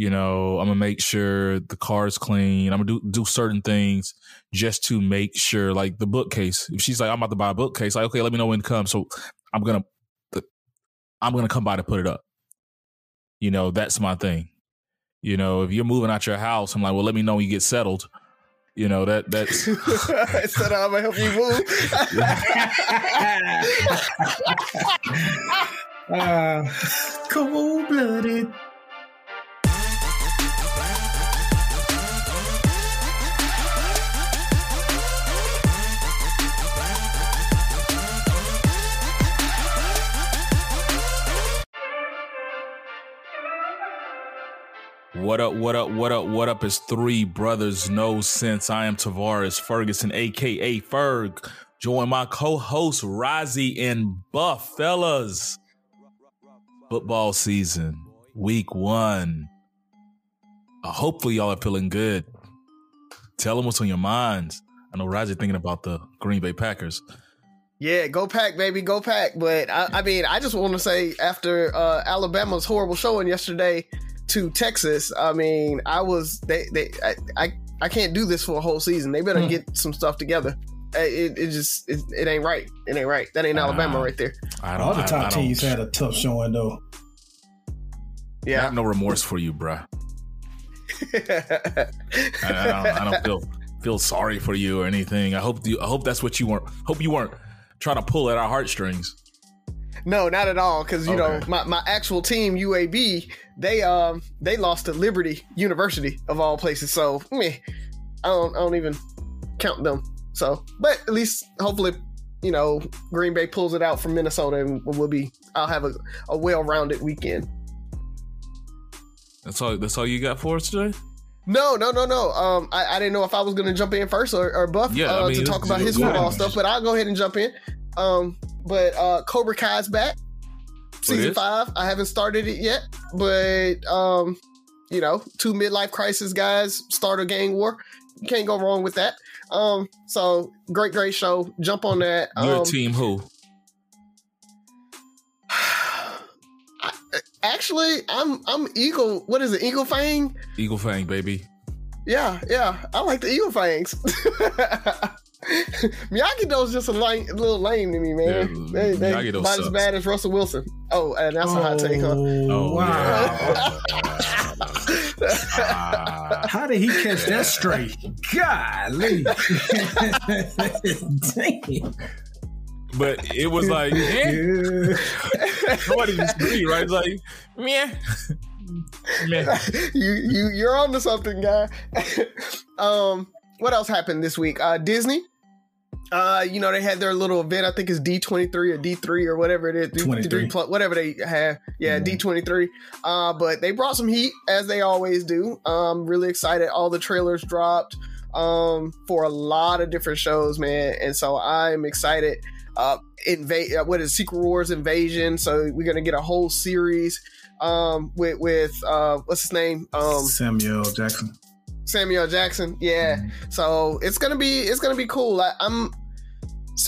You know, I'm gonna make sure the car is clean. I'm gonna do do certain things just to make sure, like the bookcase. If she's like, I'm about to buy a bookcase, like, okay, let me know when to come. So I'm gonna, I'm gonna come by to put it up. You know, that's my thing. You know, if you're moving out your house, I'm like, well, let me know when you get settled. You know that that's I said I'm gonna help you move. uh, cold blooded. What up, what up, what up, what up? It's three brothers, no sense. I am Tavares Ferguson, aka Ferg. Join my co-host Rozzy and Buff, fellas. Football season, week one. Uh, hopefully, y'all are feeling good. Tell them what's on your minds. I know Roger thinking about the Green Bay Packers. Yeah, go pack, baby, go pack. But I, I mean, I just want to say after uh, Alabama's horrible showing yesterday, to Texas, I mean, I was they they I I, I can't do this for a whole season. They better mm. get some stuff together. It, it just it, it, ain't right. It ain't right. That ain't Alabama uh, right there. I don't, All the top I, I teams had a tough showing though. Yeah, I have no remorse for you, bruh. I, I, don't, I don't feel feel sorry for you or anything. I hope you. I hope that's what you weren't. Hope you weren't trying to pull at our heartstrings. No, not at all. Because you okay. know my, my actual team UAB they um they lost to Liberty University of all places. So me, I don't I don't even count them. So, but at least hopefully you know Green Bay pulls it out from Minnesota and we'll be I'll have a, a well rounded weekend. That's all. That's all you got for us today. No, no, no, no. Um, I, I didn't know if I was going to jump in first or, or Buff yeah, uh, I mean, to talk about his football stuff, but I'll go ahead and jump in. Um, but uh, Cobra Kai's back season five. I haven't started it yet, but um, you know, two midlife crisis guys start a gang war. You can't go wrong with that. Um, so great, great show. Jump on that. Your um, team who? actually, I'm I'm Eagle. What is it? Eagle Fang. Eagle Fang, baby. Yeah, yeah. I like the Eagle Fangs. Miyagi Do's just a, lame, a little lame to me, man. Yeah, they, they Miyagi-Do not sucks. as bad as Russell Wilson. Oh, and that's oh, a hot take, huh? Oh, wow. Yeah. How did he catch that straight? Golly. Damn. But it was like, eh. yeah. Nobody was free, right? It's like, meh. meh. You you you're on to something, guy. um, what else happened this week? Uh, Disney uh, you know, they had their little event. I think it's D twenty three or D three or whatever it is. D three plus whatever they have. Yeah, mm-hmm. D twenty three. Uh, but they brought some heat as they always do. Um, really excited. All the trailers dropped. Um, for a lot of different shows, man. And so I'm excited. Uh, invade. Uh, what is Secret Wars Invasion? So we're gonna get a whole series. Um, with with uh, what's his name? Um, Samuel Jackson. Samuel Jackson. Yeah. Mm-hmm. So it's gonna be it's gonna be cool. I, am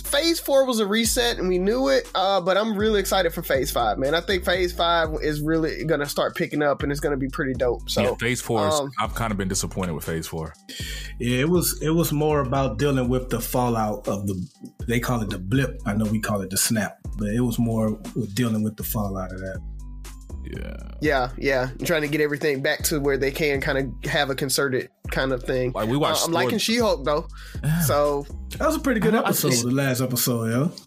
Phase four was a reset, and we knew it. Uh, but I'm really excited for Phase five, man. I think Phase five is really gonna start picking up, and it's gonna be pretty dope. So yeah, Phase four, um, I've kind of been disappointed with Phase four. Yeah, it was it was more about dealing with the fallout of the. They call it the blip. I know we call it the snap, but it was more with dealing with the fallout of that. Yeah. Yeah, yeah. I'm trying to get everything back to where they can kind of have a concerted kind of thing. Like we watched. Uh, I'm liking She Hulk though. So that was a pretty good episode. the last episode, yeah.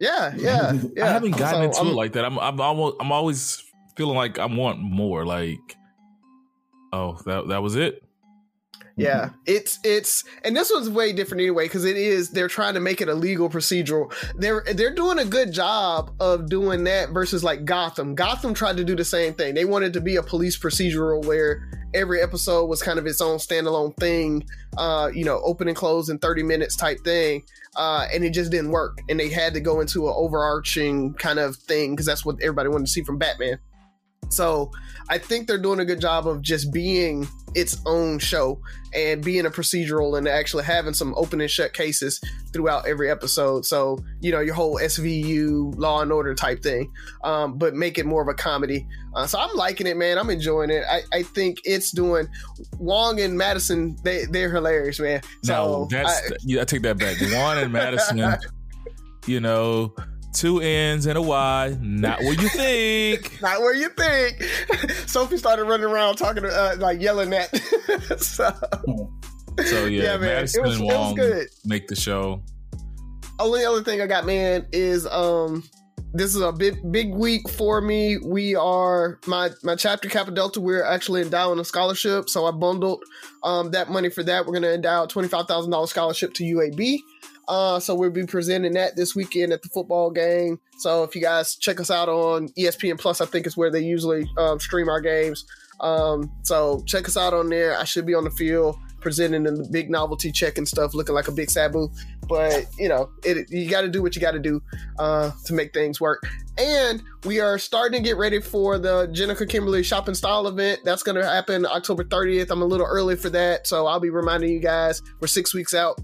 Yeah, yeah, yeah. I haven't gotten so, into I'm, it like that. I'm, I'm, almost, I'm always feeling like I want more. Like, oh, that that was it. Yeah, it's it's and this one's way different anyway because it is they're trying to make it a legal procedural. They're they're doing a good job of doing that versus like Gotham. Gotham tried to do the same thing. They wanted to be a police procedural where every episode was kind of its own standalone thing, uh, you know, open and close in 30 minutes type thing. Uh, and it just didn't work. And they had to go into an overarching kind of thing because that's what everybody wanted to see from Batman. So I think they're doing a good job of just being its own show and being a procedural and actually having some open and shut cases throughout every episode. So, you know, your whole SVU law and order type thing, um, but make it more of a comedy. Uh, so I'm liking it, man. I'm enjoying it. I, I think it's doing Wong and Madisynn, they, they're hilarious, man. So no, that's, I, I take that back. Wong and Madisynn, you know, two N's and a Y. Not where you think. not where you think. Sophie started running around talking, uh, like yelling at. so, so yeah, yeah man, Madisynn it was, Wong good. make the show. Only other thing I got, man, is um, this is a big big week for me. We are my my chapter Kappa Delta. We're actually endowing a scholarship, so I bundled um that money for that. We're gonna endow a twenty five thousand dollars scholarship to UAB. Uh, so we'll be presenting that this weekend at the football game. So if you guys check us out on ESPN Plus, I think is where they usually um, stream our games. Um, so check us out on there. I should be on the field presenting in the big novelty check and stuff, looking like a big Sabu. But you know, it, you got to do what you got to do uh, to make things work. And we are starting to get ready for the Jenica Kimberly Shopping Style event. That's going to happen October 30th. I'm a little early for that, so I'll be reminding you guys we're six weeks out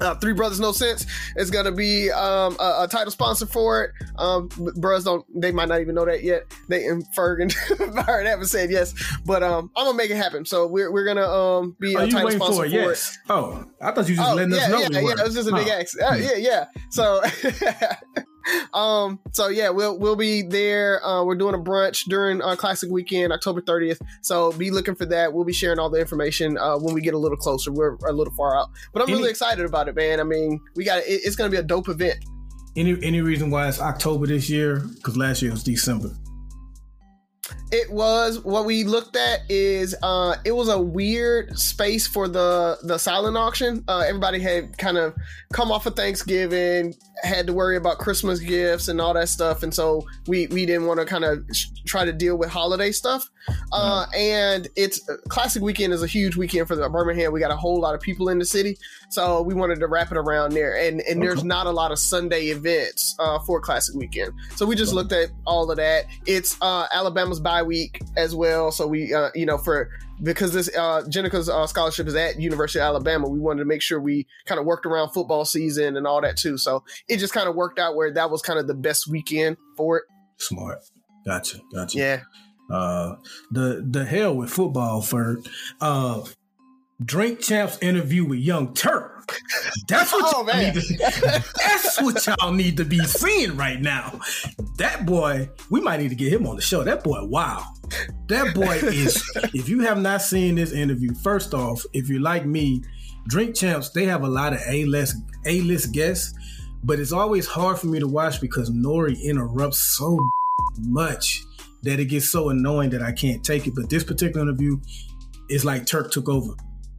uh, Three Brothers No Sense is going to be um, a, a, title sponsor for it. Um, bros don't, they might not even know that yet. They and Ferg and Byron haven't said yes, but um, I'm gonna make it happen. So we're, we're gonna um, be Are a title sponsor for, it, yes. it. Oh, I thought you just oh, letting yeah, us know. Yeah, yeah, it was just a big X. Uh, yeah, yeah. So um, so yeah, we'll we'll be there. Uh, we're doing a brunch during our classic weekend, October 30th. So be looking for that. We'll be sharing all the information uh, when we get a little closer. We're a little far out, but I'm any, really excited about it, man. I mean, we got it, it's going to be a dope event. Any any reason why it's October this year? Because last year was December. It was what we looked at is uh it was a weird space for the the silent auction. Uh everybody had kind of come off of Thanksgiving, had to worry about Christmas gifts and all that stuff, and so we we didn't want to kind of sh- try to deal with holiday stuff. Uh, mm-hmm. and it's uh, classic weekend is a huge weekend for the Birmingham. We got a whole lot of people in the city, so we wanted to wrap it around there. And and okay. there's not a lot of Sunday events uh, for classic weekend, so we just looked at all of that. It's uh, Alabama's bye week as well, so we uh, you know for because this uh, Jenica's uh, scholarship is at University of Alabama, we wanted to make sure we kind of worked around football season and all that too. So it just kind of worked out where that was kind of the best weekend for it. Smart, gotcha, gotcha. Yeah. Uh, the the hell with football for uh, Drink Champs interview with Young Turk. That's what oh, y'all need to, That's what y'all need to be seeing right now. That boy, we might need to get him on the show. That boy, wow. That boy is. if you have not seen this interview, first off, if you're like me, Drink Champs, they have a lot of A list A list guests, but it's always hard for me to watch because Nori interrupts so much that it gets so annoying that I can't take it. But this particular interview is like Turk took over.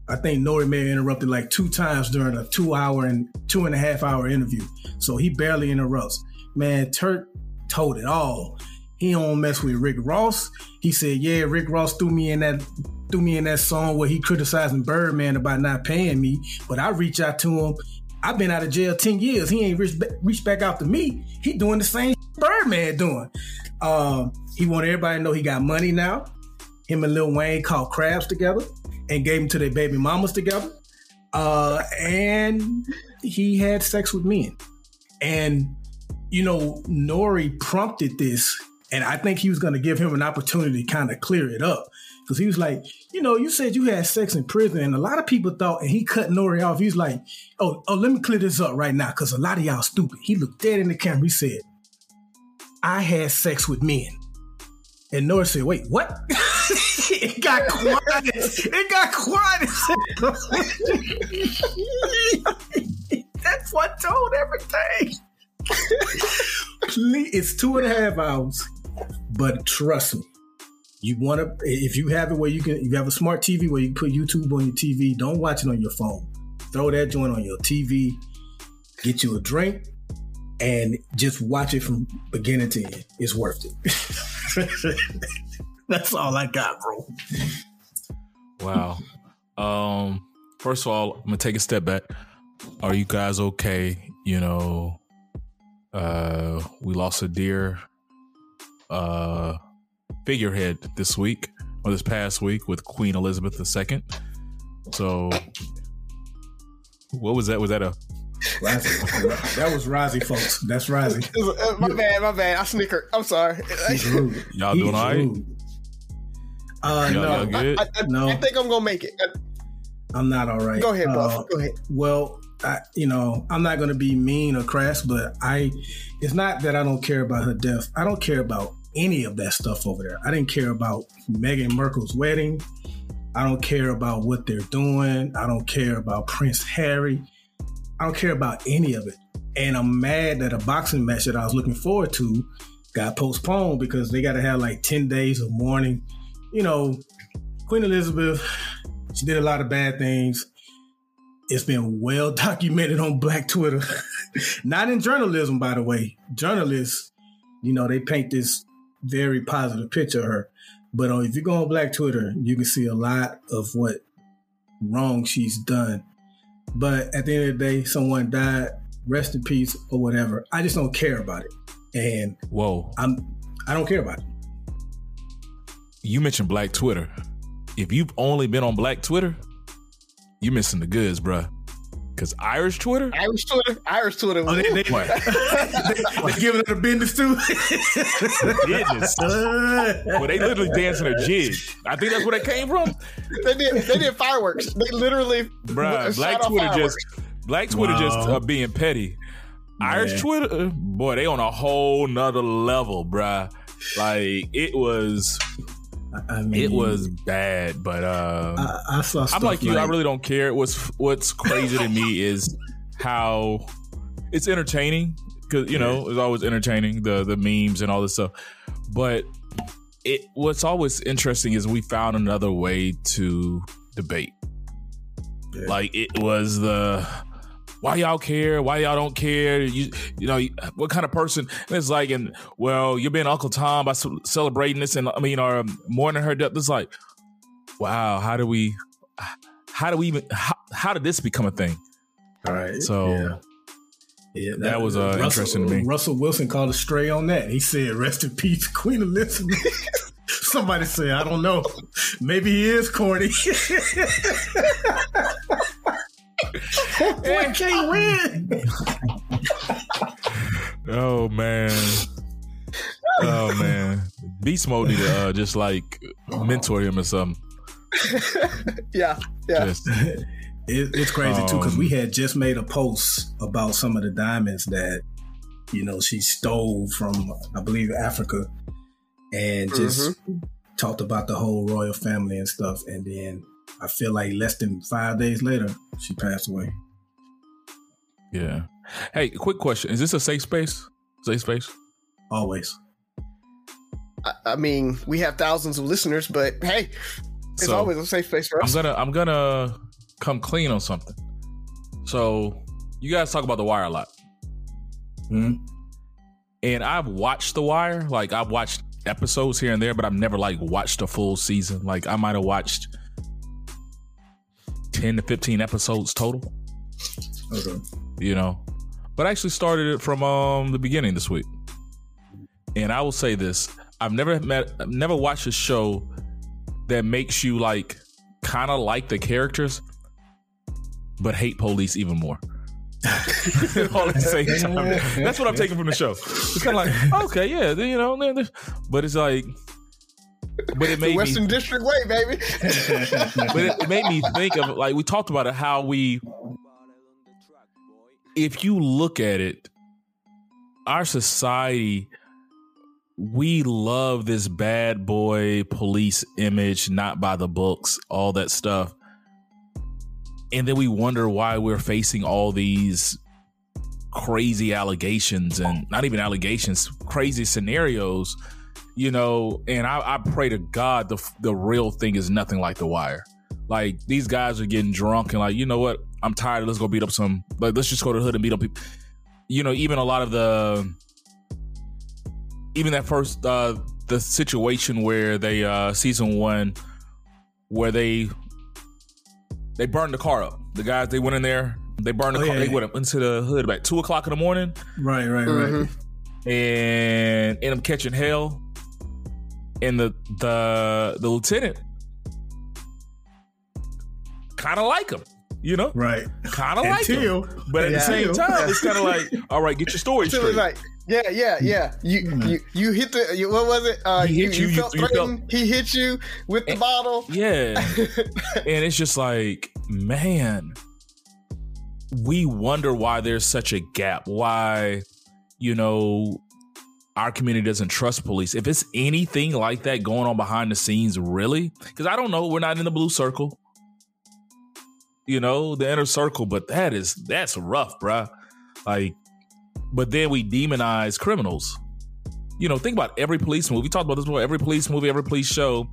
I think Nori may have interrupted like two times during a two hour and two and a half hour interview. So he barely interrupts. Man, Turk told it all. He don't mess with Rick Ross. He said, "Yeah, Rick Ross threw me in that threw me in that song where he criticizing Birdman about not paying me, but I reach out to him. I've been out of jail ten years. He ain't reached, reached back out to me. He doing the same Birdman doing. Um, he want everybody to know he got money now. Him and Lil Wayne caught crabs together and gave them to their baby mamas together. Uh, and he had sex with men. And, you know, Nori prompted this, and I think he was going to give him an opportunity to kind of clear it up. Because he was like, you know, you said you had sex in prison, and a lot of people thought, and he cut Nori off. He's like, oh, oh, let me clear this up right now, because a lot of y'all stupid. He looked dead in the camera. He said, I had sex with men. And Nori said, wait, what? it got quiet. It got quiet. That's what told everything. It's two and a half hours, but trust me, you want to. If you have it where you can, you have a smart TV where you can put YouTube on your TV. Don't watch it on your phone. Throw that joint on your TV. Get you a drink, and just watch it from beginning to end. It's worth it. That's all I got, bro. Wow. Um, first of all, I'm gonna take a step back. Are you guys okay? You know, uh, we lost a dear, uh, figurehead this week or this past week with Queen Elizabeth II. So, what was that? Was that a Rozzy. that was Rozzy, folks. That's Rozzy. My bad, my bad. I snickered. I'm sorry. Y'all doing all right? Uh, y'all, no, I, I, no. I think I'm gonna make it. I'm not all right. Go ahead, uh, Go ahead. Well, I, you know, I'm not going to be mean or crass, but I, it's not that I don't care about her death. I don't care about any of that stuff over there. I didn't care about Meghan Markle's wedding. I don't care about what they're doing. I don't care about Prince Harry. I don't care about any of it. And I'm mad that a boxing match that I was looking forward to got postponed because they got to have like 10 days of mourning. You know, Queen Elizabeth, she did a lot of bad things. It's been well documented on Black Twitter. Not in journalism, by the way. Journalists, you know, they paint this very positive picture of her. But uh, if you go on Black Twitter, you can see a lot of what wrong she's done. But at the end of the day, someone died. Rest in peace or whatever. I just don't care about it. And whoa, I'm I don't care about it. You mentioned Black Twitter. If you've only been on Black Twitter, you're missing the goods, bruh. Cause Irish Twitter, Irish Twitter, Irish Twitter. Oh, they, they, they, they giving it a business too. business. well, they literally dancing a jig. I think that's where they came from. They did. They did fireworks. They literally, bruh. Black Twitter just, Black Twitter wow. just uh, being petty. Man. Irish Twitter, boy, they on a whole nother level, bruh. Like it was I mean, it was bad, but uh, I, I saw. I'm like you. Like, I really don't care. What's What's crazy to me is how it's entertaining because you know it's always entertaining the the memes and all this stuff. But it what's always interesting is we found another way to debate. Yeah. Like it was the why y'all care? Why y'all don't care? You, you know, what kind of person? And it's like, and well, you're being Uncle Tom by celebrating this, and I mean, or mourning her death. It's like, wow, how do we, how do we even, how, how did this become a thing? All right. So. Yeah. Yeah, that, that was uh, Russell, interesting to me. Russell Wilson called a stray on that. He said, "Rest in peace, Queen Elizabeth." Somebody said, "I don't know. Maybe he is corny." Boy can't win. oh man. Oh man. Beast Mode need to uh, just like mentor him or something. yeah, yeah. Just, it, it's crazy um, too because we had just made a post about some of the diamonds that you know she stole from I believe Africa, and just mm-hmm. talked about the whole royal family and stuff. And then I feel like less than five days later, she passed away. Yeah. Hey, quick question: Is this a safe space? Safe space? Always. I, I mean, we have thousands of listeners, but hey, it's so, always a safe space for us. I'm gonna I'm gonna come clean on something. So you guys talk about the wire a lot. hmm And I've watched The Wire. Like I've watched episodes here and there, but I've never like watched a full season. Like I might have watched 10 to 15 episodes total. Okay. You know, but I actually started it from um the beginning this week. And I will say this: I've never met, I've never watched a show that makes you like kind of like the characters, but hate police even more. all at the same time. That's what I'm taking from the show. It's kind of like, okay, yeah, you know, but it's like but it made the Western me, District way, baby. but it, it made me think of like we talked about it how we, if you look at it, our society, we love this bad boy police image, not by the books, all that stuff. And then we wonder why we're facing all these crazy allegations and not even allegations, crazy scenarios you know, and I, I pray to God the the real thing is nothing like The Wire. Like these guys are getting drunk and like, you know what? I'm tired. Let's go beat up some. Like let's just go to the hood and beat up people. You know, even a lot of the, even that first uh the situation where they uh season one, where they they burned the car up. The guys they went in there, they burned the oh, car. Yeah, they yeah. went into the hood about two o'clock in the morning. Right, right, mm-hmm. right. And end up catching hell and the the the lieutenant kind of like him. You know, right? Kind of like him, but at yeah. the same time, it's kind of like, all right, get your story straight. Like, yeah, yeah, yeah. You mm-hmm. you you hit the you, what was it? Uh, he hit you. You, felt you, threatened. Felt, he hit you with the and, bottle. Yeah, and it's just like, man, we wonder why there's such a gap. Why, you know, our community doesn't trust police. If it's anything like that going on behind the scenes, really, because I don't know, we're not in the blue circle, you know, the inner circle, but that is that's rough, bruh. Like but then we demonize criminals. You know, think about every police movie. We talked about this before. Every police movie, every police show.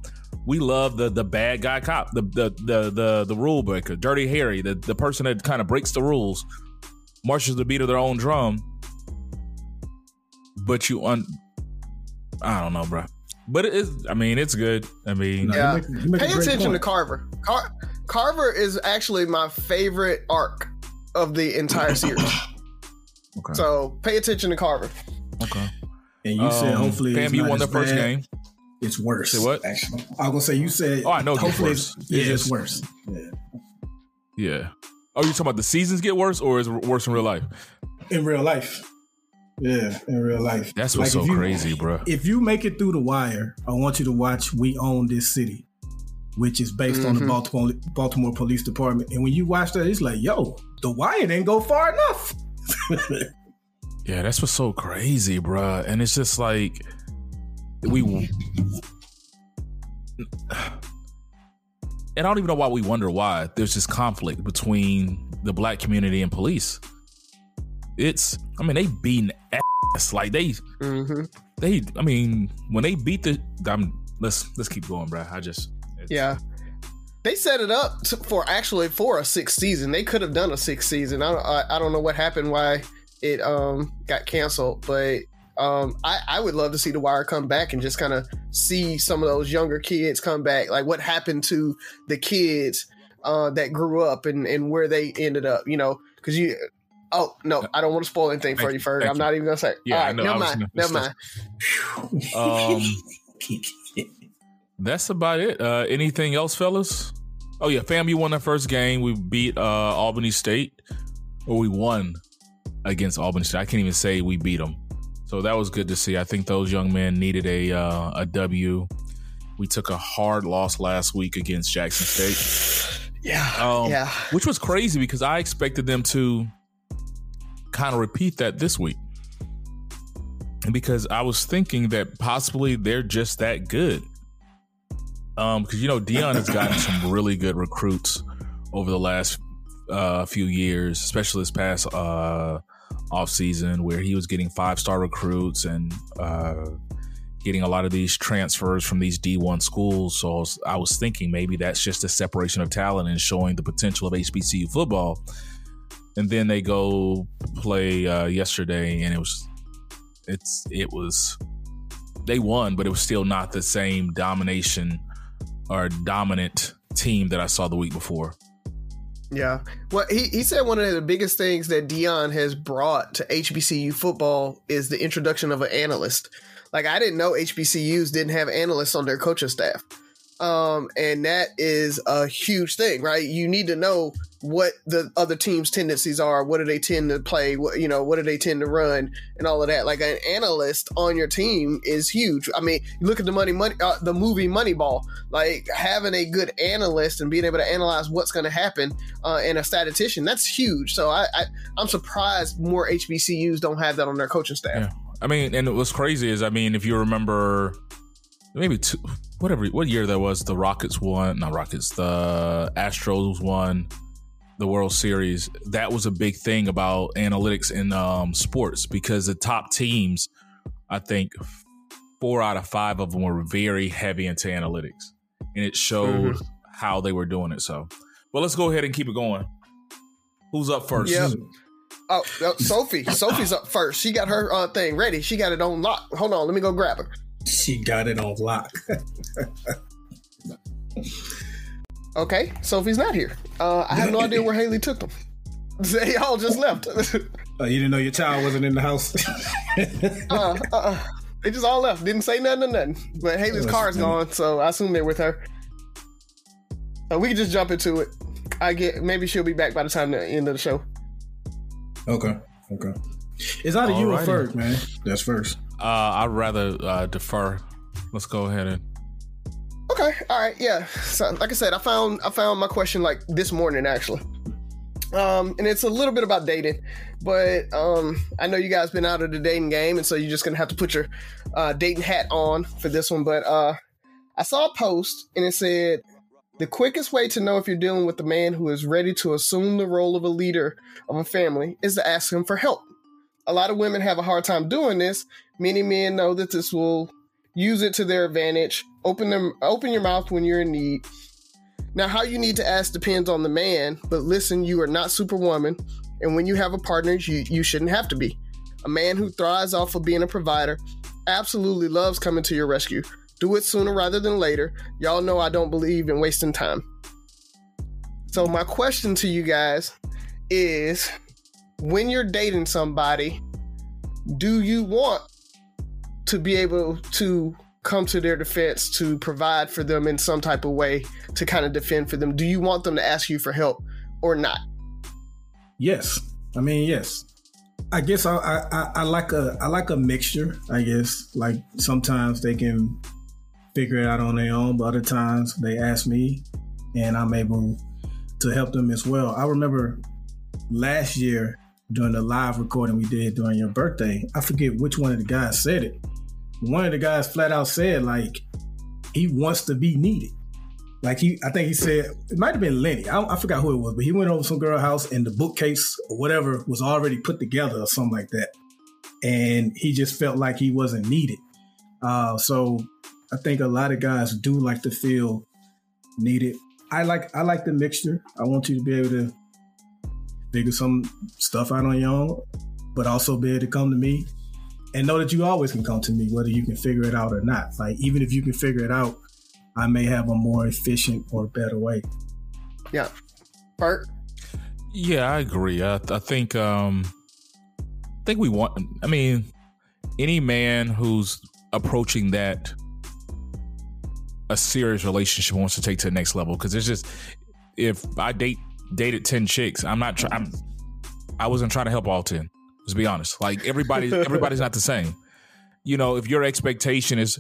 We love the the bad guy cop, the the the the, the rule breaker, Dirty Harry, the, the person that kind of breaks the rules, marches the beat of their own drum. But you un, I don't know, bro. But it is. I mean, it's good. I mean, yeah. You make, you make Pay attention point. to Carver. Car- Carver is actually my favorite arc of the entire series. Okay. So pay attention to Carver. Okay. And you um, said hopefully Fam, you won the first bad. game. It's worse. Say what? Actually, I was gonna say you said. Oh, I know. Hopefully, it's, it's, yeah, it's worse. Yeah. Yeah. Oh, you talking about the seasons get worse, or is it worse in real life? In real life. Yeah, in real life. That's what's like so you, crazy, bro. If you make it through the wire, I want you to watch "We Own This City," which is based mm-hmm. on the mm-hmm. Baltimore Baltimore Police Department. And when you watch that, it's like, yo, the wire didn't go far enough. yeah, that's what's so crazy, bruh. And it's just like we. And I don't even know why we wonder why there's this conflict between the black community and police. It's, I mean, they beating ass like they, mm-hmm. they. I mean, when they beat the, I'm, let's let's keep going, bro. I just, yeah, they set it up to, for actually for a sixth season. They could have done a sixth season. I don't, I, I don't know what happened, why it um got canceled, but um I, I would love to see the wire come back and just kind of see some of those younger kids come back. Like what happened to the kids uh, that grew up and and where they ended up. You know, because you. Oh no! I don't want to spoil anything for you, Ferg. I'm you. not even gonna say. Yeah, All right, never mind. Never mind. Um, that's about it. Uh, anything else, fellas? Oh yeah, fam, you won the first game. We beat uh, Albany State, or we won against Albany State. I can't even say we beat them. So that was good to see. I think those young men needed a uh, a W. We took a hard loss last week against Jackson State. Yeah, um, yeah. Which was crazy because I expected them to kind of repeat that this week. Because I was thinking that possibly they're just that good. Um, because you know Deion has gotten some really good recruits over the last uh, few years, especially this past uh, off season, where he was getting five star recruits and uh, getting a lot of these transfers from these D1 schools. So I was, I was thinking maybe that's just a separation of talent and showing the potential of HBCU football. And then they go play uh, yesterday, and it was it's it was they won, but it was still not the same domination or dominant team that I saw the week before. Yeah. Well, he, he said one of the biggest things that Deion has brought to HBCU football is the introduction of an analyst. Like, I didn't know HBCUs didn't have analysts on their coaching staff. Um, and that is a huge thing, right? You need to know what the other team's tendencies are. What do they tend to play? What, you know, what do they tend to run and all of that? Like an analyst on your team is huge. I mean, look at the money, money, uh, the movie Moneyball, like having a good analyst and being able to analyze what's going to happen uh, and a statistician, that's huge. So I, I, am surprised more HBCUs don't have that on their coaching staff. Yeah. I mean, and what's crazy is, I mean, if you remember maybe two, whatever, what year that was, the Rockets won, not Rockets, the Astros won the World Series, that was a big thing about analytics in um, sports because the top teams, I think four out of five of them were very heavy into analytics, and it showed mm-hmm. how they were doing it. So, well, let's go ahead and keep it going. Who's up first? Yeah. Oh, uh, Sophie. Sophie's up first. She got her uh, thing ready. She got it on lock. Hold on, let me go grab her. She got it on lock. Okay, Sophie's not here. Uh, I have no idea where Haley took them. They all just left. uh, you didn't know your child wasn't in the house. uh, uh, They just all left. Didn't say nothing or nothing. But Haley's car is gone, so I assume they're with her. Uh, we can just jump into it. I get maybe she'll be back by the time the end of the show. Okay. Okay. It's either you or Ferg, man. That's first. Uh, I'd rather uh, defer. Let's go ahead and. Okay. All right. Yeah. So, like I said, I found I found my question like this morning actually. Um, and it's a little bit about dating, but um, I know you guys been out of the dating game, and so you're just gonna have to put your uh, dating hat on for this one. But uh, I saw a post, and it said the quickest way to know if you're dealing with a man who is ready to assume the role of a leader of a family is to ask him for help. A lot of women have a hard time doing this. Many men know that this will use it to their advantage. Open them, open your mouth when you're in need now, how you need to ask depends on the man, but listen, you are not Superwoman, and when you have a partner, you, you shouldn't have to be. A man who thrives off of being a provider absolutely loves coming to your rescue. Do it sooner rather than later. Y'all know I don't believe in wasting time. So, my question to you guys is when you're dating somebody, do you want to be able to come to their defense to provide for them in some type of way to kind of defend for them? Do you want them to ask you for help or not? Yes. I mean, yes. I guess I, I, I like a I like a mixture. I guess like sometimes they can figure it out on their own, but other times they ask me, and I'm able to help them as well. I remember last year during the live recording we did during your birthday. I forget which one of the guys said it, one of the guys flat out said like he wants to be needed. Like he, I think he said it might have been Lenny. I, I forgot who it was, but he went over some girl house and the bookcase or whatever was already put together or something like that, and he just felt like he wasn't needed. Uh, so I think a lot of guys do like to feel needed. I like I like the mixture. I want you to be able to figure some stuff out on your own, but also be able to come to me and know that you always can come to me, whether you can figure it out or not. Like, even if you can figure it out, I may have a more efficient or better way. Yeah. Bert? Yeah, I agree. I, I think, um, I think we want, I mean, any man who's approaching that a serious relationship wants to take to the next level because it's just if I date dated ten chicks, I'm not trying. I wasn't trying to help all ten. Let's be honest. Like everybody, everybody's not the same. You know, if your expectation is,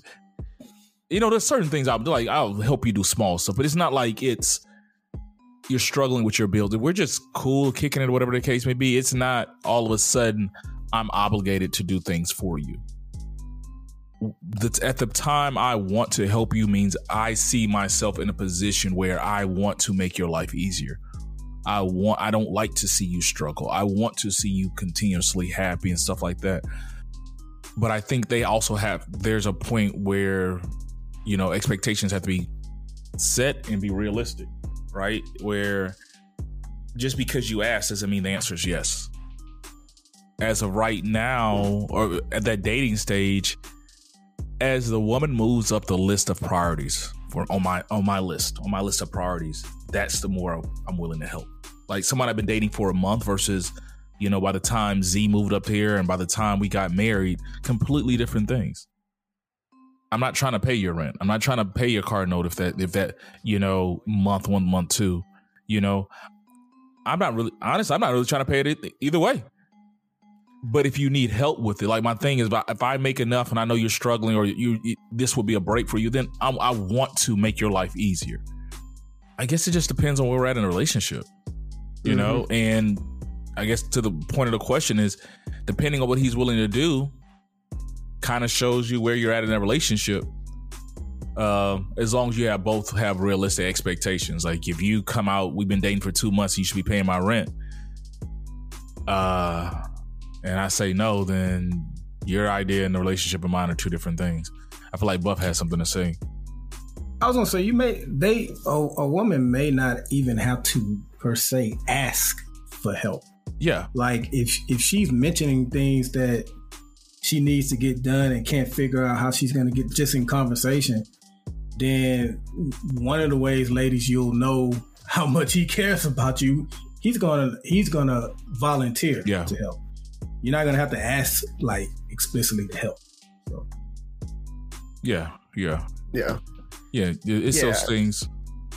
you know, there's certain things I'll do. Like I'll help you do small stuff, but it's not like it's you're struggling with your building. We're just cool, kicking it, whatever the case may be. It's not all of a sudden I'm obligated to do things for you. That's at the time I want to help you means I see myself in a position where I want to make your life easier. I want I don't like to see you struggle. I want to see you continuously happy and stuff like that. But I think they also have there's a point where you know expectations have to be set and be realistic, right? Where just because you ask doesn't mean the answer is yes. As of right now, or at that dating stage, as the woman moves up the list of priorities for on my on my list, on my list of priorities, that's the more I'm willing to help like someone I've been dating for a month versus, you know, by the time Z moved up here and by the time we got married, completely different things. I'm not trying to pay your rent. I'm not trying to pay your car note if that if that, you know, month one, month two, you know. I'm not really honest, I'm not really trying to pay it either way. But if you need help with it, like my thing is, if I make enough and I know you're struggling, or you, you this will be a break for you, then I, I want to make your life easier. I guess it just depends on where we're at in a relationship you mm-hmm. know and i guess to the point of the question is depending on what he's willing to do kind of shows you where you're at in that relationship uh, as long as you have both have realistic expectations. Like if you come out we've been dating for two months you should be paying my rent. Uh and i say no then your idea and the relationship and mine are two different things. I feel like buff has something to say I was gonna say you may they a, a, woman may not even have to per se ask for help. Yeah. Like if if she's mentioning things that she needs to get done and can't figure out how she's gonna get just in conversation, then one of the ways, ladies, you'll know how much he cares about you. He's gonna he's gonna volunteer yeah. to help. You're not gonna have to ask like explicitly to help. So Yeah, yeah, yeah, yeah. It's yeah. those things,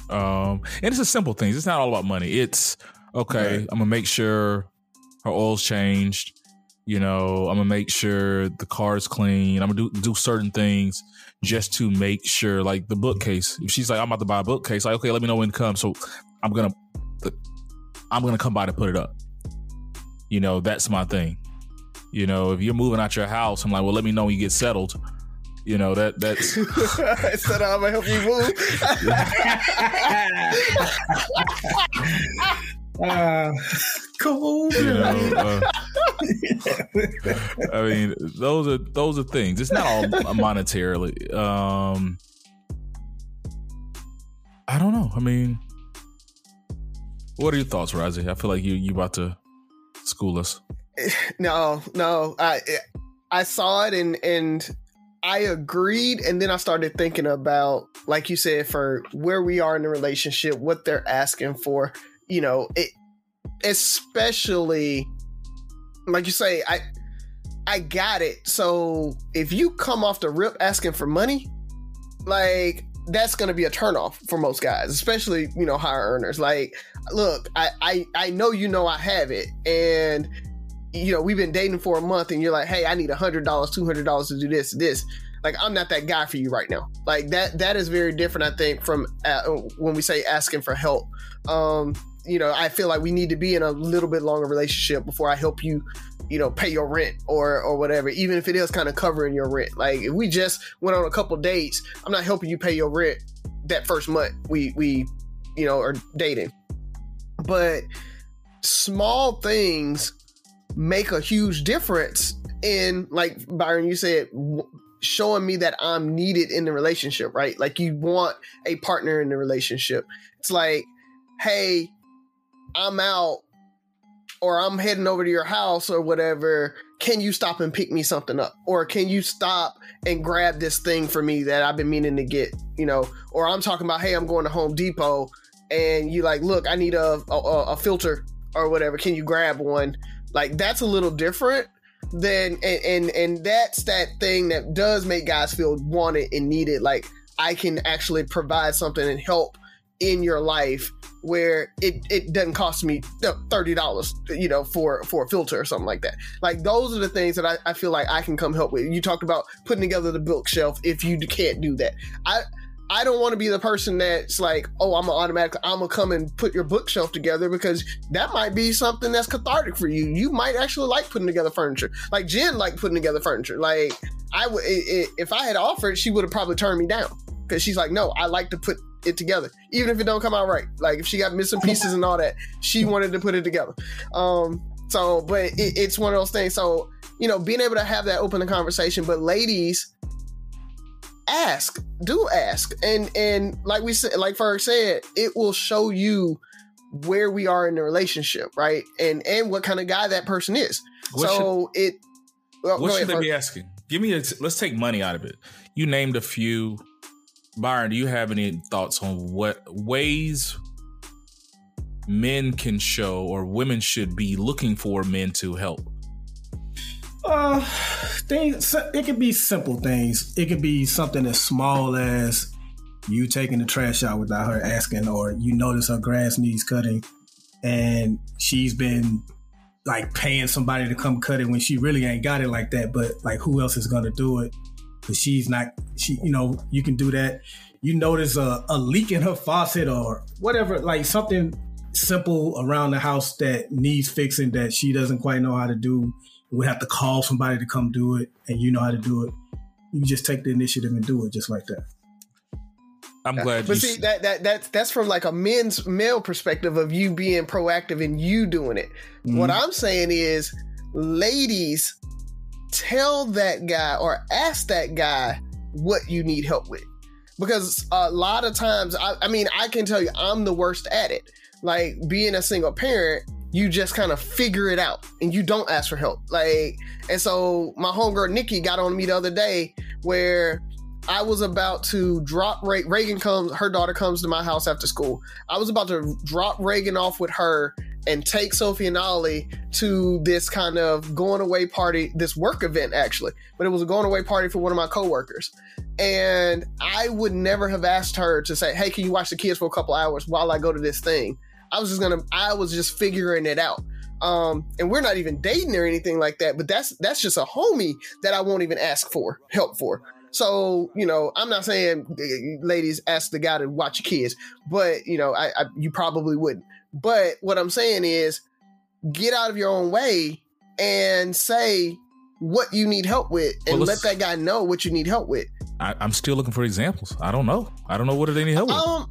um, and it's a simple things. It's not all about money. It's okay. Right. I'm gonna make sure her oil's changed. You know, I'm gonna make sure the car is clean. I'm gonna do do certain things just to make sure, like the bookcase. If she's like, I'm about to buy a bookcase, like, okay, let me know when it comes. So I'm gonna, I'm gonna come by to put it up. You know, that's my thing. You know, if you're moving out your house, I'm like, well, let me know when you get settled. You know that that's I said I'm gonna help you move. uh, cool. You know, uh, I mean, those are those are things. It's not all monetarily. Um, I don't know. I mean, what are your thoughts, Rozzy? I feel like you you about to school us. No, no. I I saw it and and I agreed, and then I started thinking about, like you said, for where we are in the relationship, what they're asking for. You know, it especially like you say, I I got it. So if you come off the rip asking for money, like that's gonna be a turnoff for most guys, especially you know higher earners. Like, look, I I I know you know I have it, and you know, we've been dating for a month and you're like, hey, I need a hundred dollars, two hundred dollars to do this, this. Like, I'm not that guy for you right now. Like that, that is very different, I think, from uh, when we say asking for help. Um, you know, I feel like we need to be in a little bit longer relationship before I help you, you know, pay your rent or or whatever, even if it is kind of covering your rent. Like if we just went on a couple dates, I'm not helping you pay your rent that first month we we, you know, are dating. But small things make a huge difference in like Byron you said showing me that I'm needed in the relationship, right? Like you want a partner in the relationship. It's like, "Hey, I'm out or I'm heading over to your house or whatever. Can you stop and pick me something up? Or can you stop and grab this thing for me that I've been meaning to get, you know? Or I'm talking about, hey, I'm going to Home Depot and you like, look, I need a, a, a filter or whatever. Can you grab one? Like that's a little different than and, and and that's that thing that does make guys feel wanted and needed. Like I can actually provide something and help in your life where it, it doesn't cost me thirty dollars, you know, for for a filter or something like that. Like those are the things that I, I feel like I can come help with. You talked about putting together the bookshelf if you can't do that. I I don't want to be the person that's like, oh, I'm automatically, I'm gonna come and put your bookshelf together because that might be something that's cathartic for you. You might actually like putting together furniture. Like Jen like putting together furniture. Like I would, if I had offered, she would have probably turned me down because she's like, no, I like to put it together, even if it don't come out right. Like if she got missing pieces and all that, she wanted to put it together. Um, so, but it, it's one of those things. So, you know, being able to have that open the conversation, but ladies ask, do ask, and and like we said, like Ferg said, it will show you where we are in the relationship, right? And and what kind of guy that person is. What so should, it. Well, what should ahead, they be asking? Give me a. Let's take money out of it. You named a few. Byron, do you have any thoughts on what ways men can show or women should be looking for men to help? Uh, things. It could be simple things. It could be something as small as you taking the trash out without her asking, or you notice her grass needs cutting, and she's been like paying somebody to come cut it when she really ain't got it like that. But like, who else is gonna do it? Because she's not. She, you know, you can do that. You notice a, a leak in her faucet or whatever, like something simple around the house that needs fixing that she doesn't quite know how to do we have to call somebody to come do it, and you know how to do it. You just take the initiative and do it just like that. I'm glad. But see that that that's that's from like a men's male perspective of you being proactive and you doing it. Mm-hmm. What I'm saying is, ladies, tell that guy or ask that guy what you need help with, because a lot of times, I, I mean, I can tell you, I'm the worst at it. Like being a single parent, you just kind of figure it out and you don't ask for help. Like, and so my homegirl Nikki got on me the other day where I was about to drop Reagan comes, her daughter comes to my house after school. I was about to drop Reagan off with her and take Sophie and Ollie to this kind of going away party, this work event actually, but it was a going away party for one of my coworkers. And I would never have asked her to say, Hey, can you watch the kids for a couple hours while I go to this thing? I was just gonna, I was just figuring it out. Um, and we're not even dating or anything like that, but that's that's just a homie that I won't even ask for help for. So, you know, I'm not saying uh, ladies ask the guy to watch your kids, but you know, I, I you probably wouldn't. But what I'm saying is get out of your own way and say what you need help with and well, let that guy know what you need help with. I, am still looking for examples. I don't know. I don't know what do they need help with. Um,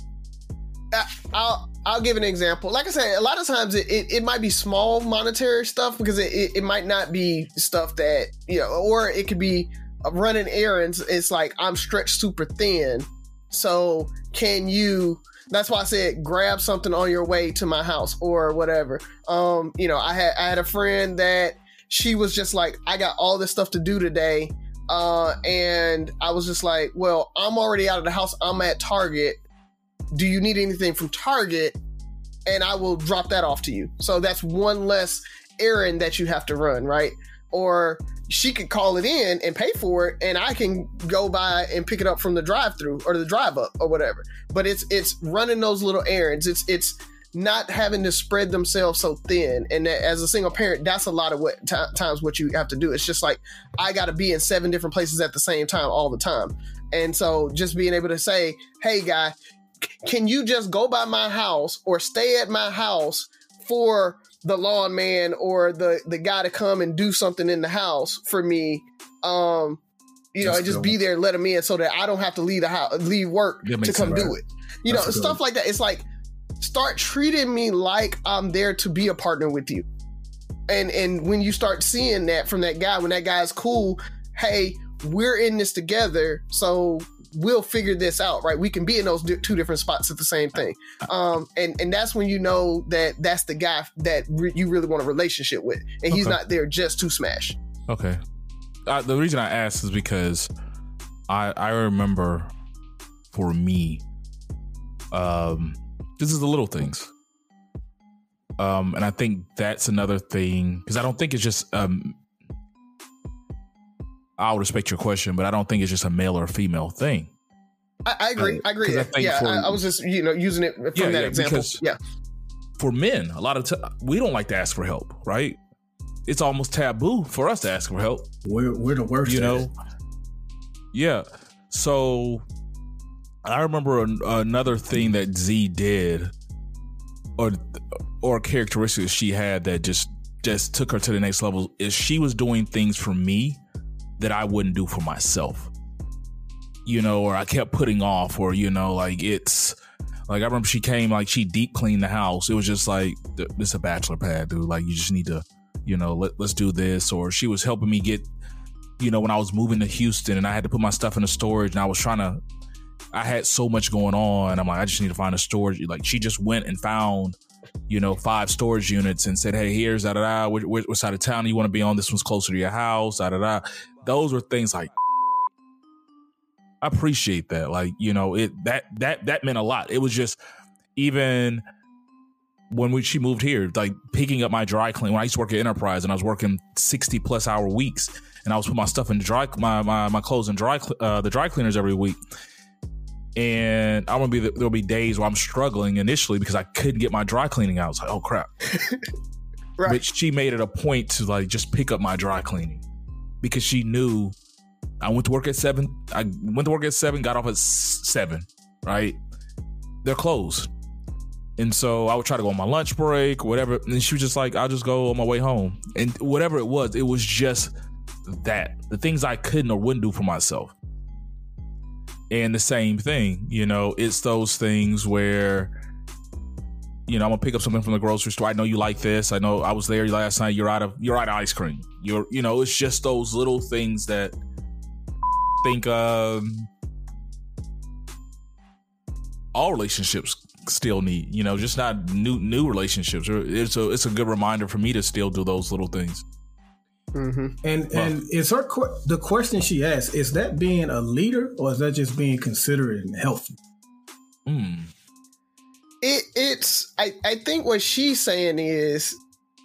I'll I'll give an example. Like I said, a lot of times it, it, it might be small monetary stuff because it, it, it, might not be stuff that you know, or it could be running errands. It's like I'm stretched super thin, so can you? That's why I said grab something on your way to my house or whatever. Um, you know, I had I had a friend that she was just like, I got all this stuff to do today. Uh, and I was just like, well, I'm already out of the house. I'm at Target do you need anything from Target? And I will drop that off to you. So that's one less errand that you have to run, right? Or she could call it in and pay for it, and I can go by and pick it up from the drive-through or the drive-up or whatever. But it's it's running those little errands. It's it's not having to spread themselves so thin. And as a single parent, that's a lot of what t- times what you have to do. It's just like I got to be in seven different places at the same time all the time. And so just being able to say, "Hey, guy, can you just go by my house or stay at my house for the lawn man or the the guy to come and do something in the house for me um you know, and just be there and let him in so that I don't have to leave the house, leave work to come do it. You That's know, stuff like that. It's like start treating me like I'm there to be a partner with you. And and when you start seeing that from that guy, when that guy's cool, hey, we're in this together. So we'll figure this out, right? We can be in those two different spots at the same thing. Um, and, and that's when you know that that's the guy that re- you really want a relationship with. And he's okay. not there just to smash. Okay. Uh, the reason I asked is because I, I remember for me, um, this is the little things. Um, and I think that's another thing because I don't think it's just um, I'll respect your question, but I don't think it's just a male or female thing. I, I agree. Uh, I agree. I yeah, for, I, I, was just you know using it from yeah, that yeah, example. Yeah. For men, a lot of time we don't like to ask for help, right? It's almost taboo for us to ask for help. We're we're the worst, you know. Yeah. So I remember an, another thing that Z did, or or characteristics she had that just just took her to the next level is she was doing things for me that I wouldn't do for myself. You know, or I kept putting off, or, you know, like it's like I remember she came, like she deep cleaned the house. It was just like, this is a bachelor pad, dude. Like you just need to, you know, let, let's do this. Or she was helping me get, you know, when I was moving to Houston and I had to put my stuff in the storage and I was trying to, I had so much going on. I'm like, I just need to find a storage. Like she just went and found, you know, five storage units and said, Hey, here's da da da. What, what side of town you want to be on? This one's closer to your house. Da da da those were things like I appreciate that. Like, you know, it that that that meant a lot. It was just even when we, she moved here, like picking up my dry clean. When I used to work at Enterprise and I was working sixty plus hour weeks, and I was putting my stuff in dry my my, my clothes in dry uh, the dry cleaners every week. And I'm gonna be there'll be days where I'm struggling initially because I couldn't get my dry cleaning out. It's like, oh crap. right. But she made it a point to like just pick up my dry cleaning because she knew I went to work at seven. I went to work at seven, got off at seven, right? They're closed. And so I would try to go on my lunch break whatever. And she was just like, I'll just go on my way home. And whatever it was, it was just that the things I couldn't or wouldn't do for myself. And the same thing, you know, it's those things where you know, I'm gonna pick up something from the grocery store. I know you like this. I know I was there last night. You're out of you're out of ice cream. You're you know, it's just those little things that think um all relationships still need. You know, just not new new relationships. It's a it's a good reminder for me to still do those little things. Mm-hmm. And well, and is her the question she asked is that being a leader or is that just being considerate and helpful? Hmm. it it's I, I think what she's saying is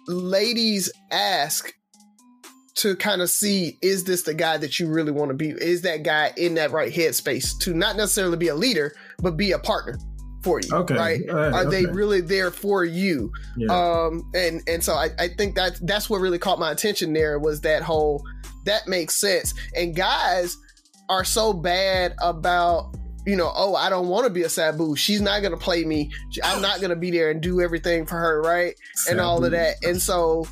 ladies ask to kind of see is this the guy that you really want to be is that guy in that right headspace to not necessarily be a leader but be a partner for you okay right, right are okay. they really there for you yeah. um and and so I, I think that that's what really caught my attention there was that whole that makes sense and guys are so bad about you know, oh, I don't want to be a Sabu. She's not to play me. I'm not to be there and do everything for her, right? Sabu. And all of that. And so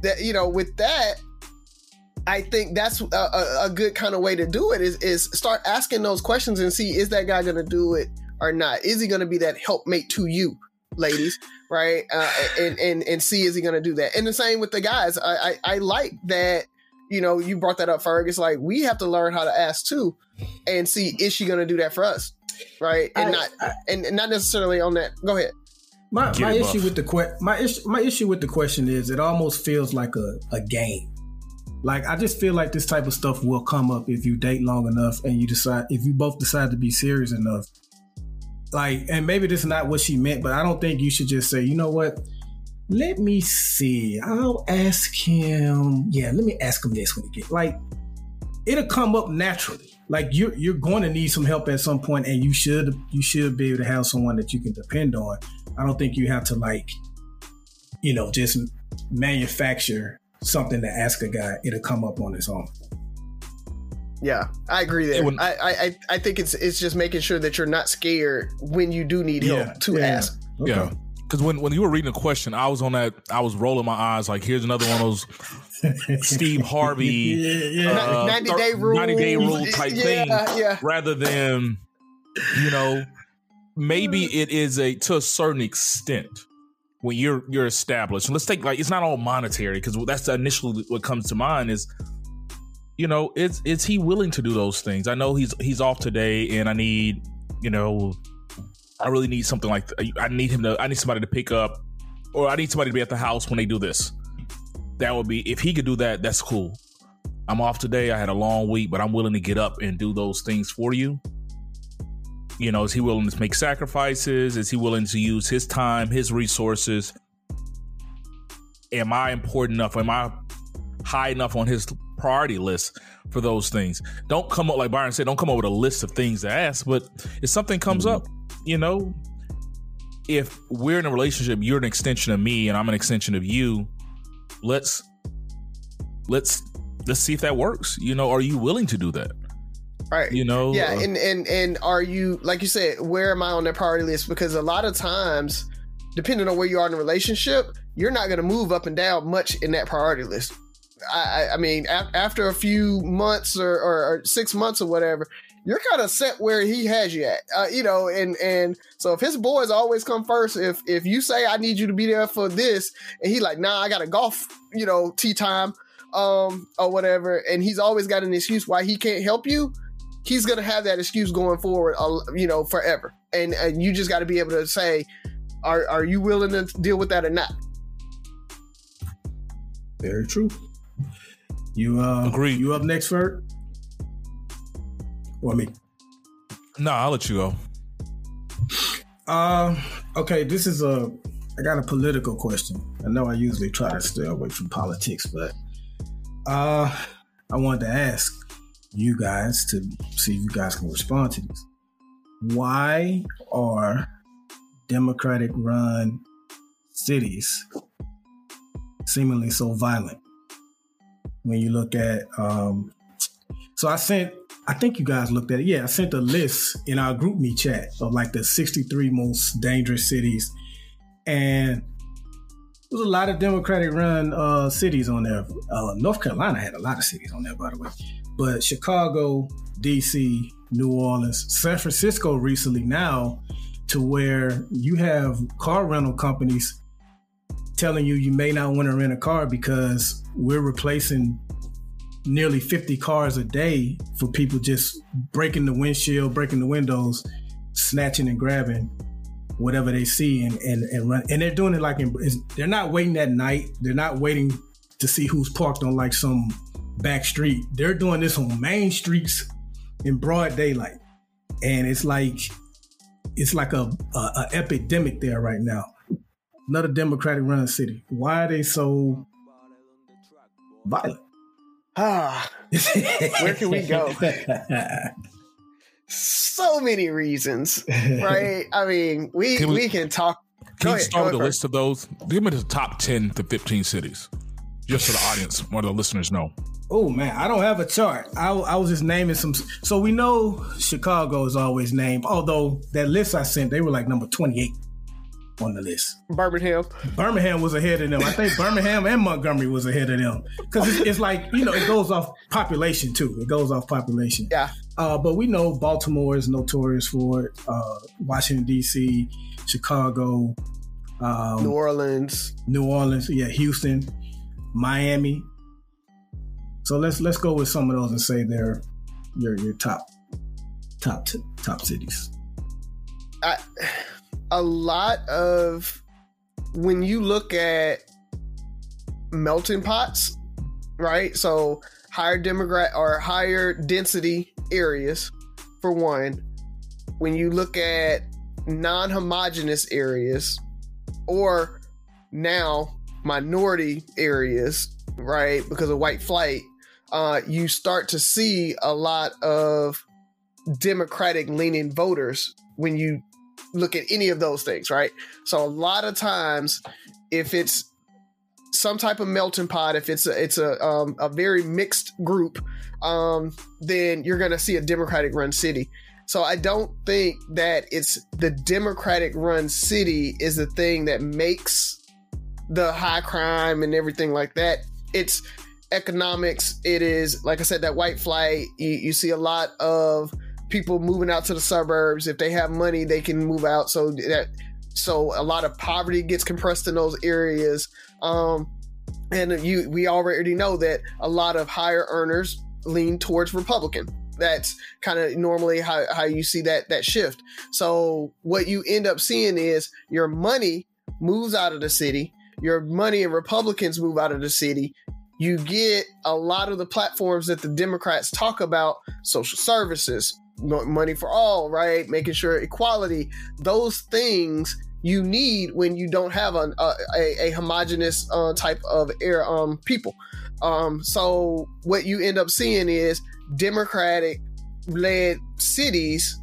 that you know, with that, I think that's a, a, a good kind of way to do it is is start asking those questions and see is that guy going to do it or not? Is he going to be that helpmate to you, ladies? Right? Uh, and and and see is he going to do that? And the same with the guys. I, I I like that you know, you brought that up, Ferg. It's like we have to learn how to ask too, and see is she going to do that for us, right? And I, not I, and, not necessarily on that. Go ahead. My, my issue with the que- my issue my issue with the question is it almost feels like a, a game. Like I just feel like this type of stuff will come up if you date long enough and you decide if you both decide to be serious enough. Like, and maybe this is not what she meant, but I don't think you should just say, you know what, let me see. I'll ask him. Yeah, let me ask him this when he get like it'll come up naturally. Like you're you're going to need some help at some point, and you should you should be able to have someone that you can depend on. I don't think you have to like, you know, just manufacture something to ask a guy. It'll come up on its own. Yeah, I agree there. I, I I think it's it's just making sure that you're not scared when you do need help to yeah. ask. Okay. Yeah because when, when you were reading the question, I was on that. I was rolling my eyes like, here's another one of those Steve Harvey yeah, yeah. Uh, 90 day rule, 90 day rule type yeah, thing, yeah. rather than you know maybe it is a to a certain extent when you're you're established. Let's take like it's not all monetary because that's initially what comes to mind is you know is is he willing to do those things? I know he's he's off today, and I need you know I really need something like I need him to I need somebody to pick up or I need somebody to be at the house when they do this. That would be if he could do that, that's cool. I'm off today. I had a long week, but I'm willing to get up and do those things for you. You know, is he willing to make sacrifices? Is he willing to use his time, his resources? Am I important enough? Am I high enough on his priority list for those things? Don't come up like Byron said. Don't come up with a list of things to ask, but if something comes mm-hmm. up, you know, if we're in a relationship, you're an extension of me and I'm an extension of you. Let's let's let's see if that works. You know, are you willing to do that? Right. You know. Yeah, uh, and and and are you like you said, where am I on that priority list? Because a lot of times, depending on where you are in a relationship, you're not going to move up and down much in that priority list. I, I mean, a- after a few months or, or, or, six months or whatever, you're kind of set where he has you at, uh, you know, and and so if his boys always come first, if if you say I need you to be there for this, and he like, nah, I got a golf, you know, tee time, um, or whatever, and he's always got an excuse why he can't help you, he's gonna have that excuse going forward, uh, you know, forever, and and you just got to be able to say, are are you willing to deal with that or not? Very true. You uh, agree? You up next, Ferg? or me? No, I'll let you go. Uh, okay, this is a. I got a political question. I know I usually try to stay away from politics, but uh, I wanted to ask you guys to see if you guys can respond to this. Why are Democratic run cities seemingly so violent? When you look at, um, so I sent I think you guys looked at it. Yeah, I sent a list in our GroupMe chat of like the 63 most dangerous cities. And there's a lot of Democratic run uh, cities on there. Uh, North Carolina had a lot of cities on there, by the way. But Chicago, DC, New Orleans, San Francisco recently now to where you have car rental companies telling you you may not want to rent a car because we're replacing nearly 50 cars a day for people just breaking the windshield, breaking the windows, snatching and grabbing whatever they see and and and run. And they're doing it like in, they're not waiting at night. They're not waiting to see who's parked on like some back street. They're doing this on main streets in broad daylight. And it's like it's like a, a, a epidemic there right now. Another Democratic run city. Why are they so violent? Ah, where can we go? so many reasons, right? I mean, we can we, we, can talk. Can you ahead, start with a list of those? Give me the top ten to fifteen cities, just so the audience, one of the listeners know. Oh man, I don't have a chart. I, I was just naming some. So we know Chicago is always named. Although that list I sent, they were like number twenty eight on the list. Birmingham. Birmingham was ahead of them. I think Birmingham and Montgomery was ahead of them because it's, it's, like you know it goes off population too. It goes off population. Yeah. Uh, but we know Baltimore is notorious for it. Uh, Washington D.C., Chicago, um, New Orleans, New Orleans. Yeah, Houston, Miami. So let's let's go with some of those and say they're your your top top t- top cities. I a lot of when you look at melting pots, right? So higher demographic or higher density areas, for one. When you look at non-homogenous areas, or now minority areas, right? Because of white flight, uh, you start to see a lot of democratic leaning voters when you look at any of those things, right? So a lot of times, if it's some type of melting pot, if it's a, it's a um, a very mixed group, um, then you're going to see a Democratic run city. So I don't think that it's the Democratic run city is the thing that makes the high crime and everything like that. It's economics. It is like I said that white flight. You, you see a lot of people moving out to the suburbs. If they have money, they can move out. So that so a lot of poverty gets compressed in those areas. Um, and you we already know that a lot of higher earners lean towards Republican. That's kind of normally how, how you see that that shift. So what you end up seeing is your money moves out of the city, your money and Republicans move out of the city, you get a lot of the platforms that the Democrats talk about social services, money for all, right? Making sure equality, those things you need when you don't have an, a, a, a homogenous uh, type of air um, people. Um, so what you end up seeing is Democratic led cities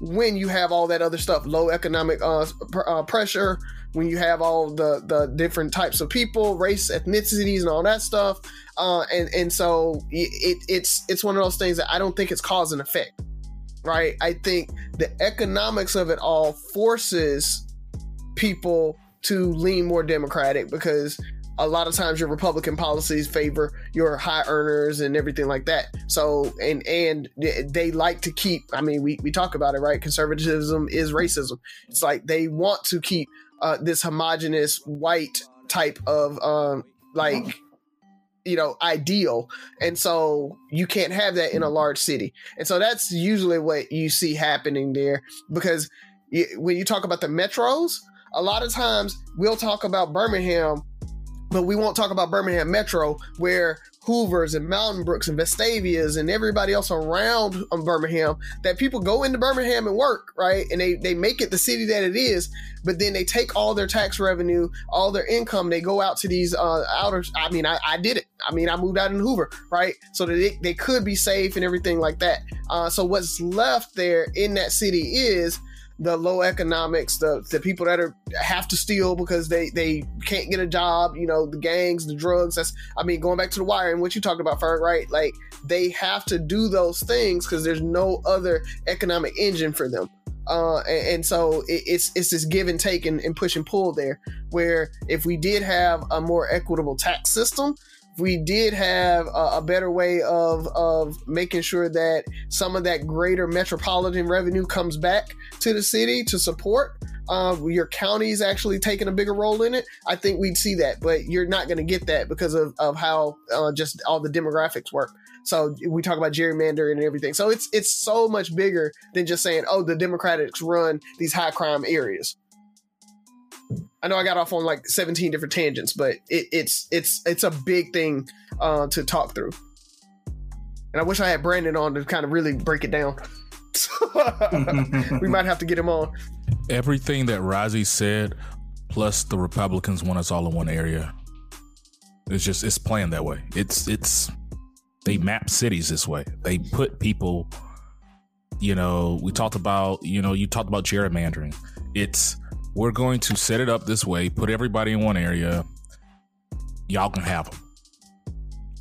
when you have all that other stuff, low economic uh, pr- uh, pressure, when you have all the the different types of people, race, ethnicities, and all that stuff. Uh, and and so it, it's it's one of those things that I don't think it's cause and effect, right? I think the economics of it all forces people to lean more democratic because a lot of times your Republican policies favor your high earners and everything like that. So and and they like to keep. I mean, we we talk about it, right? Conservatism is racism. It's like they want to keep uh, this homogenous white type of um, like you know ideal. And so you can't have that in a large city. And so that's usually what you see happening there because when you talk about the metros a lot of times we'll talk about birmingham but we won't talk about Birmingham Metro, where Hoovers and Mountain Brooks and Vestavias and everybody else around um, Birmingham that people go into Birmingham and work, right? And they, they make it the city that it is, but then they take all their tax revenue, all their income, they go out to these uh, outers. I mean, I, I did it. I mean, I moved out in Hoover, right? So that they, they could be safe and everything like that. Uh, so what's left there in that city is the low economics, the the people that are have to steal because they they can't get a job, you know, the gangs, the drugs. That's I mean, going back to the wire and what you talked about, Ferg, right? Like they have to do those things because there's no other economic engine for them. Uh, and, and, so it, it's it's this give and take and, and push and pull there. Where if we did have a more equitable tax system, we did have a, a, better way of of making sure that some of that greater metropolitan revenue comes back to the city to support uh, your counties actually taking a bigger role in it, I think we'd see that. But you're not going to get that because of, of how uh, just all the demographics work. So we talk about gerrymandering and everything. So it's it's so much bigger than just saying, oh, the Democrats run these high crime areas. I know I got off on like 17 different tangents, but it, it's it's it's a big thing uh, to talk through. And I wish I had Brandon on to kind of really break it down. we might have to get him on. Everything that Rozzy said, plus the Republicans want us all in one area. It's just it's playing that way. It's it's they map cities this way. They put people. You know, we talked about. You know, you talked about gerrymandering. It's we're going to set it up this way. Put everybody in one area. Y'all can have them.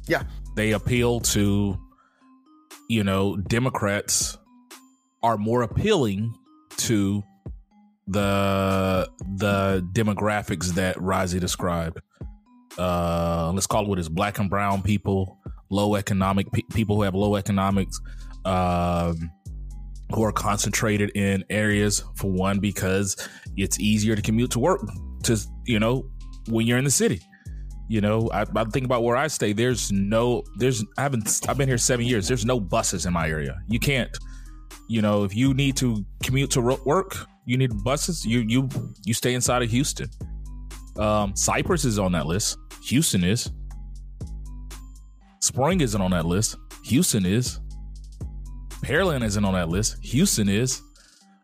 Yeah. They appeal to. You know, Democrats are more appealing to the the demographics that Rozzy described. Uh, let's call it what is black and brown people, low economic pe- people who have low economics, um, who are concentrated in areas for one because it's easier to commute to work. To you know, when you're in the city, you know, I, I think about where I stay. There's no, there's I haven't I've been here seven years. There's no buses in my area. You can't you know, if you need to commute to work, you need buses. You you you stay inside of Houston. Um, Cypress is on that list. Houston is. Spring isn't on that list. Houston is. Pearland isn't on that list. Houston is.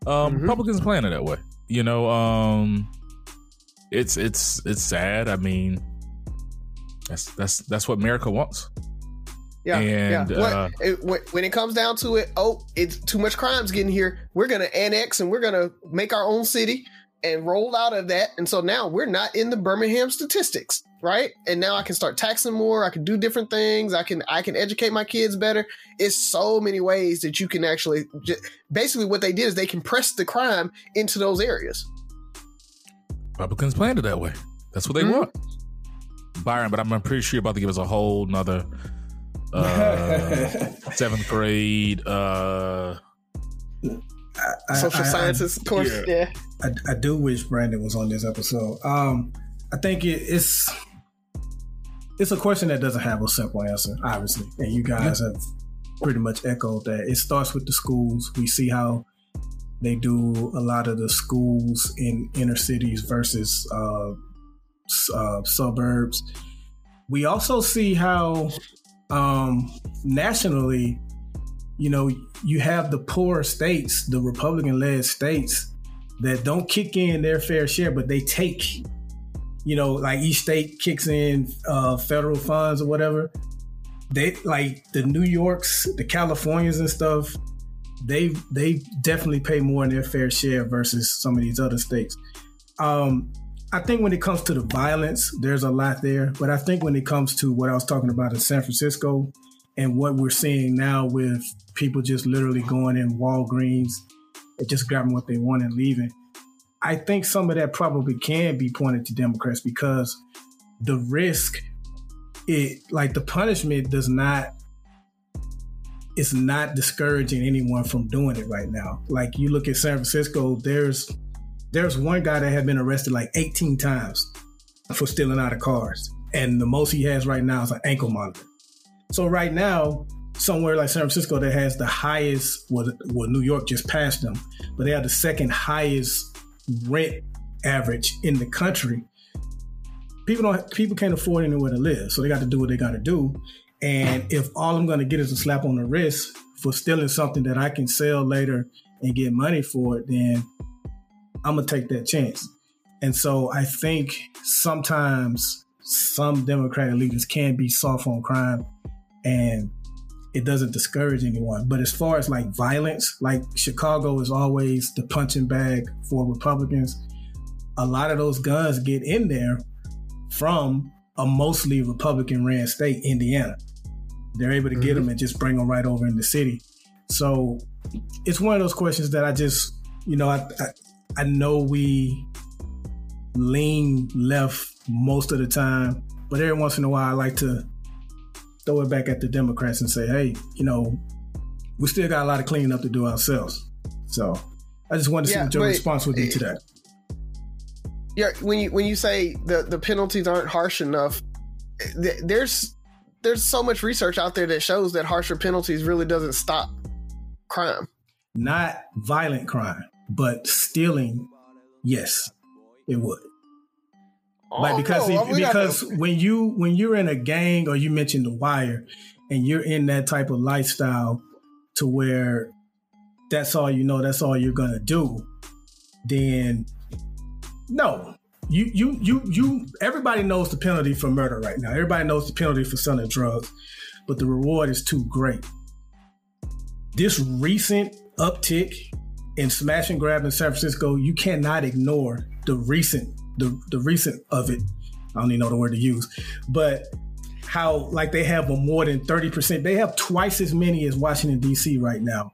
Um, mm-hmm. Republicans playing it that way. You know, um, it's it's it's sad. I mean, that's that's that's what America wants. Yeah, and, yeah. Uh, it, when it comes down to it, oh, it's too much crimes getting here. We're gonna annex and we're gonna make our own city and rolled out of that. And so now we're not in the Birmingham statistics, right? And now I can start taxing more. I can do different things. I can I can educate my kids better. It's so many ways that you can actually. just, Basically, what they did is they compressed the crime into those areas. Republicans planned it that way. That's what they mm-hmm. want. Byron, but I'm pretty sure you're about to give us a whole nother uh, seventh grade. Uh, I, social I, sciences I, course. Yeah, yeah. I, do wish Brandon was on this episode. Um, I think it, it's it's a question that doesn't have a simple answer, obviously, and you guys have pretty much echoed that. It starts with the schools. We see how they do a lot of the schools in inner cities versus uh, uh, suburbs. We also see how um, nationally, you know, you have the poor states, the Republican led states that don't kick in their fair share, but they take, you know, like each state kicks in uh, federal funds or whatever. They like the New Yorks, the Californians and stuff. They they definitely pay more in their fair share versus some of these other states. Um, I think when it comes to the violence, there's a lot there. But I think when it comes to what I was talking about in San Francisco and what we're seeing now with people just literally going in Walgreens and just grabbing what they want and leaving, I think some of that probably can be pointed to Democrats because the risk, it like the punishment does not it's not discouraging anyone from doing it right now. Like you look at San Francisco, there's there's one guy that had been arrested like 18 times for stealing out of cars. And the most he has right now is an ankle monitor. So right now, somewhere like San Francisco that has the highest, well, well, New York just passed them, but they have the second highest rent average in the country. People don't, people can't afford anywhere to live, so they got to do what they got to do. And if all I'm going to get is a slap on the wrist for stealing something that I can sell later and get money for it, then I'm gonna take that chance. And so I think sometimes some Democratic leaders can be soft on crime and it doesn't discourage anyone. But as far as like violence, like Chicago is always the punching bag for Republicans. A lot of those guns get in there from a mostly Republican ran state, Indiana. They're able to mm-hmm. get them and just bring them right over in the city. So it's one of those questions that I just, you know, I, I, I know we lean left most of the time, but every once in a while I like to throw it back at the Democrats and say, hey, you know, we still got a lot of cleaning up to do ourselves. So I just wanted to yeah, see what your response would be to that. Yeah, when you when you say the the penalties aren't harsh enough, there's there's so much research out there that shows that harsher penalties really doesn't stop crime. Not violent crime. But stealing, yes, it would. Oh, like because no, if, because when you when you're in a gang or you mentioned the wire and you're in that type of lifestyle to where that's all you know, that's all you're gonna do, then no. You you you you everybody knows the penalty for murder right now. Everybody knows the penalty for selling drugs, but the reward is too great. This recent uptick in smash and grab in San Francisco, you cannot ignore the recent the the recent of it. I don't even know the word to use, but how like they have a more than 30%. They have twice as many as Washington D.C. right now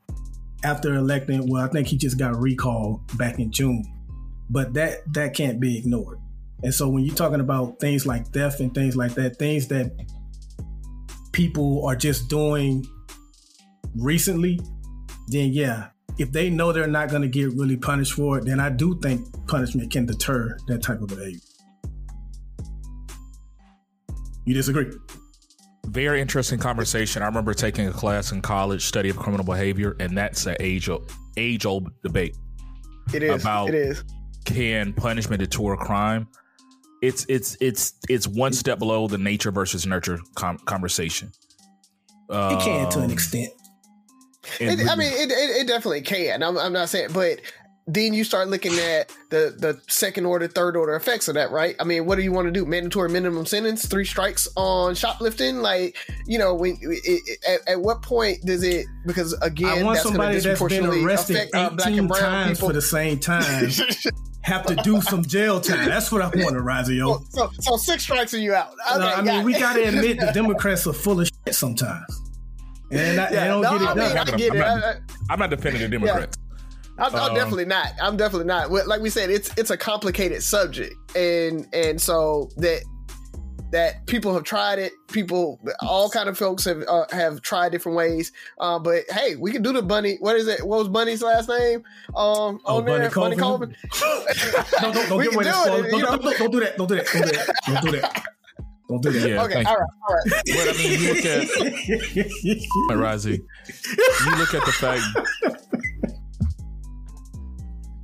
after electing. Well, I think he just got recalled back in June, but that that can't be ignored. And so when you're talking about things like theft and things like that, things that people are just doing recently, then yeah, if they know they're not going to get really punished for it, then I do think punishment can deter that type of behavior. You disagree? Very interesting conversation. I remember taking a class in college, study of criminal behavior, and that's an age old, age old debate. It is about it is can punishment deter crime. It's it's it's it's one step below the nature versus nurture com- conversation. It can to an um, extent. It, I mean, it, it, it, definitely can. I'm, I'm not saying, but then you start looking at the the second order, third order effects of that, right? I mean, what do you want to do? Mandatory minimum sentence, three strikes on shoplifting, like you know, when it, at, at, what point does it? Because again, I want that's somebody that's been arrested affect, uh, eighteen times people. for the same time. have to do some jail time. That's what I want to rise. So, so, so, six strikes and you out. Okay, no, I mean, we got to admit the Democrats are full of shit sometimes. And I, yeah, don't no, get it. I, mean, I get I'm, it. Not, I'm not defending the Democrats. Yeah. I'm, I'm, definitely not. I'm definitely not. Like we said, it's it's a complicated subject, and and so that that people have tried it. People, all kind of folks have uh, have tried different ways. Uh, but hey, we can do the bunny. What is it? What was Bunny's last name? Um, oh, Bunny Colvin. Bunny Colvin. no, don't, don't give away. Don't, don't, don't, don't do that. Don't do that. Don't do that. Don't do that. Don't do that. Yeah, okay, all right, all right. But I mean, you look at Rozzy. You look at the fact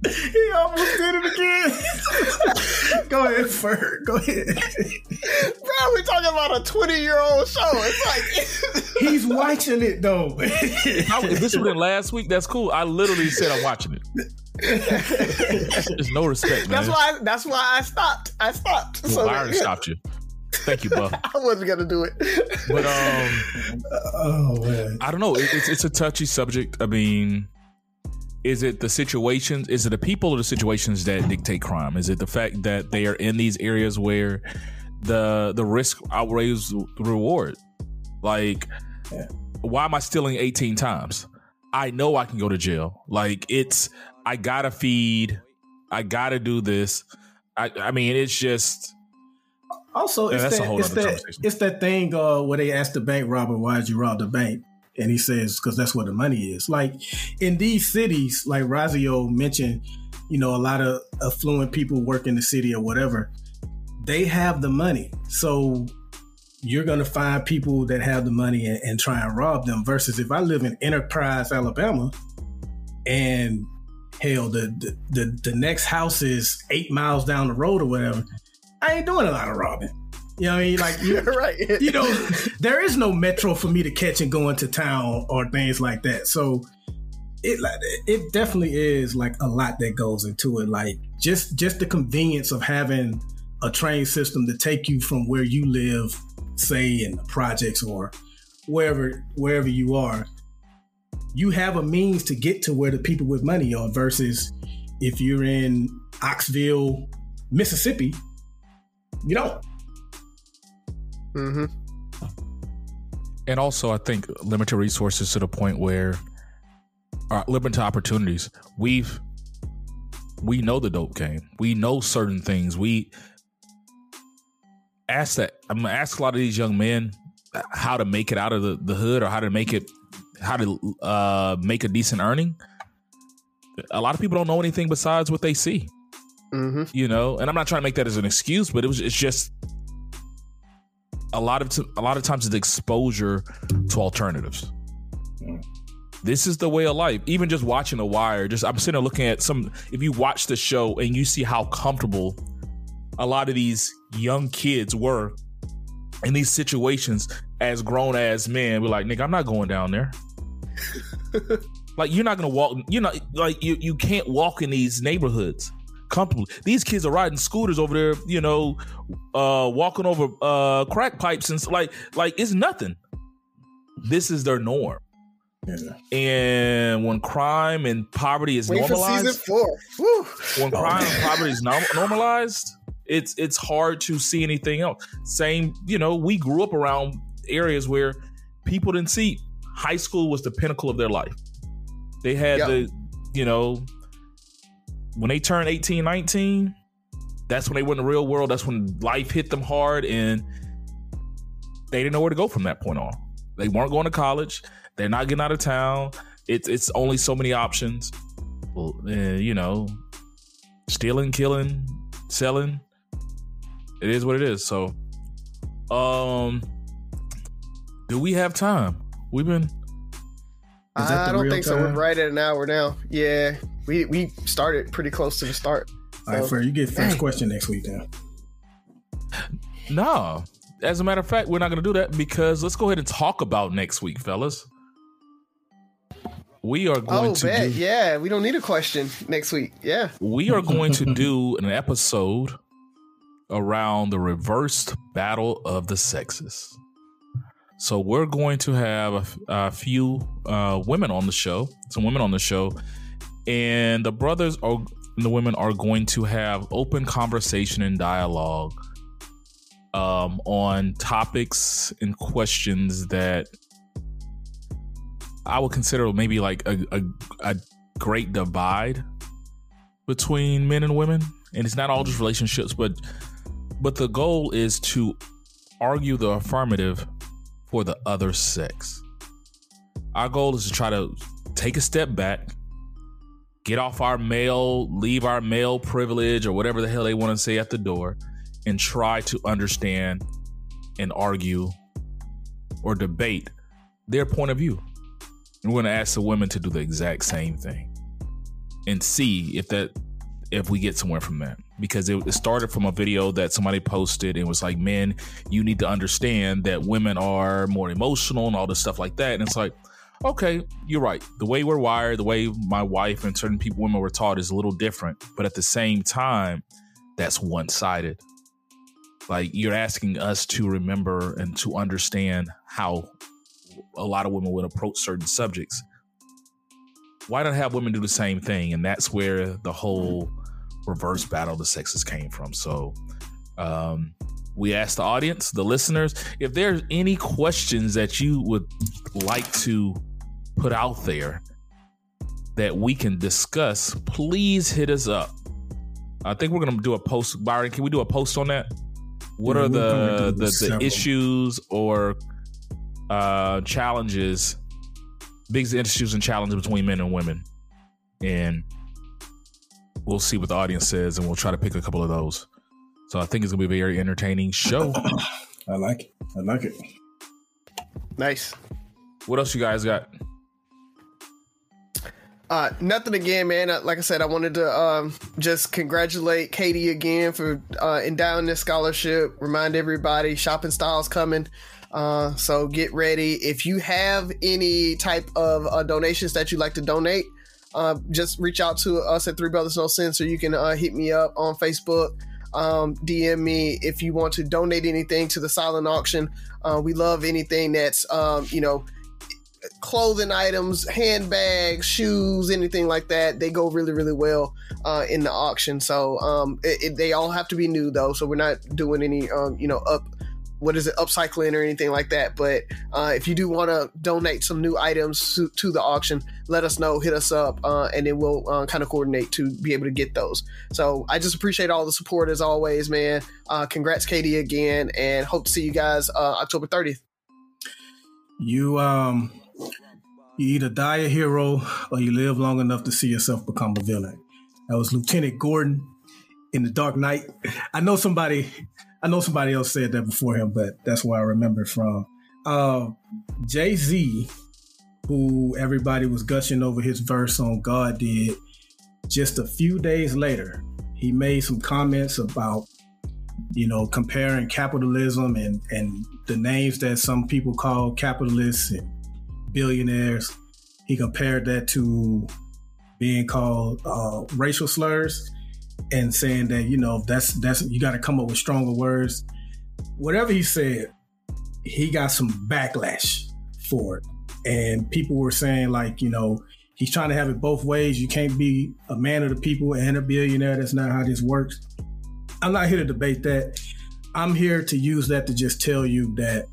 he almost did it again. Go ahead, Ferg. Go ahead. Bro, we're talking about a 20 year old show. It's like he's watching it though. if this was in last week, that's cool. I literally said I'm watching it. There's no respect, man. That's why. That's why I stopped. I stopped. Well, so Byron yeah. stopped you. Thank you, Buff. I wasn't gonna do it, but um, oh man, I don't know. It, it's it's a touchy subject. I mean, is it the situations? Is it the people or the situations that dictate crime? Is it the fact that they are in these areas where the the risk outweighs the reward? Like, yeah. why am I stealing 18 times? I know I can go to jail. Like, it's I gotta feed, I gotta do this. I I mean, it's just. Also, yeah, it's, that, it's, that, it's that thing uh, where they ask the bank robber, "Why did you rob the bank?" and he says because that's where the money is. Like in these cities, like Razio mentioned, you know, a lot of affluent people work in the city or whatever. They have the money, so you're going to find people that have the money and, and try and rob them. Versus if I live in Enterprise, Alabama, and hell, the, the the the next house is eight miles down the road or whatever, I ain't doing a lot of robbing. You know what I mean? Like, you're right. You know, there is no metro for me to catch and go into town or things like that. So it it definitely is like a lot that goes into it. Like just just the convenience of having a train system to take you from where you live, say in the projects or wherever wherever you are. You have a means to get to where the people with money are versus if you're in Oxville, Mississippi, you don't. Mm-hmm. And also, I think limited resources to the point where uh, limited opportunities. We've we know the dope game. We know certain things. We ask that. I'm gonna ask a lot of these young men how to make it out of the, the hood or how to make it how to uh, make a decent earning. A lot of people don't know anything besides what they see. Mm-hmm. You know, and I'm not trying to make that as an excuse, but it was it's just a lot of t- a lot of times it's exposure to alternatives. This is the way of life. Even just watching The Wire, just I'm sitting there looking at some. If you watch the show and you see how comfortable a lot of these young kids were in these situations as grown as men, we're like, nigga, I'm not going down there. Like you're not gonna walk. You're not like you. You can't walk in these neighborhoods comfortably. These kids are riding scooters over there. You know, uh, walking over uh, crack pipes and like like it's nothing. This is their norm. Yeah. And when crime and poverty is Wait normalized, when oh, crime and poverty is normalized, it's it's hard to see anything else. Same, you know, we grew up around areas where people didn't see high school was the pinnacle of their life. They had yep. the, you know, when they turned 18, 19, that's when they went in the real world. That's when life hit them hard and they didn't know where to go from that point on. They weren't going to college. They're not getting out of town. It's it's only so many options. Well, uh, you know, stealing, killing, selling. It is what it is. So, um, do we have time? We've been. I don't think time? so. We're right at an hour now. Yeah, we we started pretty close to the start. So. All right, Fer, you get first dang. question next week then. No, as a matter of fact, we're not going to do that because let's go ahead and talk about next week, fellas. We are going oh, to bet. Do, yeah, we don't need a question next week. Yeah. We are going to do an episode around the reversed battle of the sexes. So we're going to have a, a few uh, women on the show, some women on the show, and the brothers are the women are going to have open conversation and dialogue um, on topics and questions that I would consider maybe like a, a, a great divide between men and women, and it's not all just relationships, but but the goal is to argue the affirmative for the other sex. Our goal is to try to take a step back, get off our male, leave our male privilege or whatever the hell they want to say at the door, and try to understand and argue or debate their point of view. We're going to ask the women to do the exact same thing and see if that if we get somewhere from that. Because it, started from a video that somebody posted and was like men you need to understand that women are more emotional and all this stuff like that. And it's like okay you're right. The way we're wired the way my wife and certain people women were taught is a little different. But at the same time that's one-sided. Like you're asking us to remember and to understand how a lot of women would approach certain subjects why not have women do the same thing and that's where the whole reverse battle of the sexes came from. So um, we asked the audience, the listeners, if there's any questions that you would like to put out there that we can discuss, please hit us up. I think we're gonna do a post. Byron, can we do a post on that? What yeah, are the the, the issues or uh, challenges, biggest issues and challenges between men and women, and we'll see what the audience says, and we'll try to pick a couple of those. So I think it's gonna be a very entertaining show. I like it. I like it. Nice. What else you guys got? Uh, nothing again, man. Uh, like I said, I wanted to um, just congratulate Katie again for uh, endowing this scholarship. Remind everybody, shopping styles coming. Uh, so get ready. If you have any type of uh, donations that you'd like to donate, uh, just reach out to us at Three Brothers No Sense, or You can uh, hit me up on Facebook. Um, DM me if you want to donate anything to the silent auction. Uh, we love anything that's um, you know clothing items, handbags, shoes, anything like that. They go really, really well uh, in the auction. So um, it, it, they all have to be new though. So we're not doing any um, you know up what is it upcycling or anything like that. But uh, if you do want to donate some new items to, to, the auction let us know hit us up uh, and then we'll uh, kind of coordinate to be able to get those. So i just appreciate all the support as always man. Uh, congrats katie again and hope to see you guys uh, october 30th you um you either die a hero or you live long enough to see yourself become a villain. That was lieutenant gordon in the dark knight. I know somebody I know somebody else said that before him, but that's where I remember from. Uh, Jay Z, who everybody was gushing over his verse on God did, just a few days later, he made some comments about, you know, comparing capitalism and, and the names that some people call capitalists and billionaires. he compared that to being called uh, racial slurs and saying that you know that's that's you got to come up with stronger words. Whatever he said, he got some backlash for it, and people were saying like you know he's trying to have it both ways. You can't be a man of the people and a billionaire. That's not how this works. I'm not here to debate that. I'm here to use that to just tell you that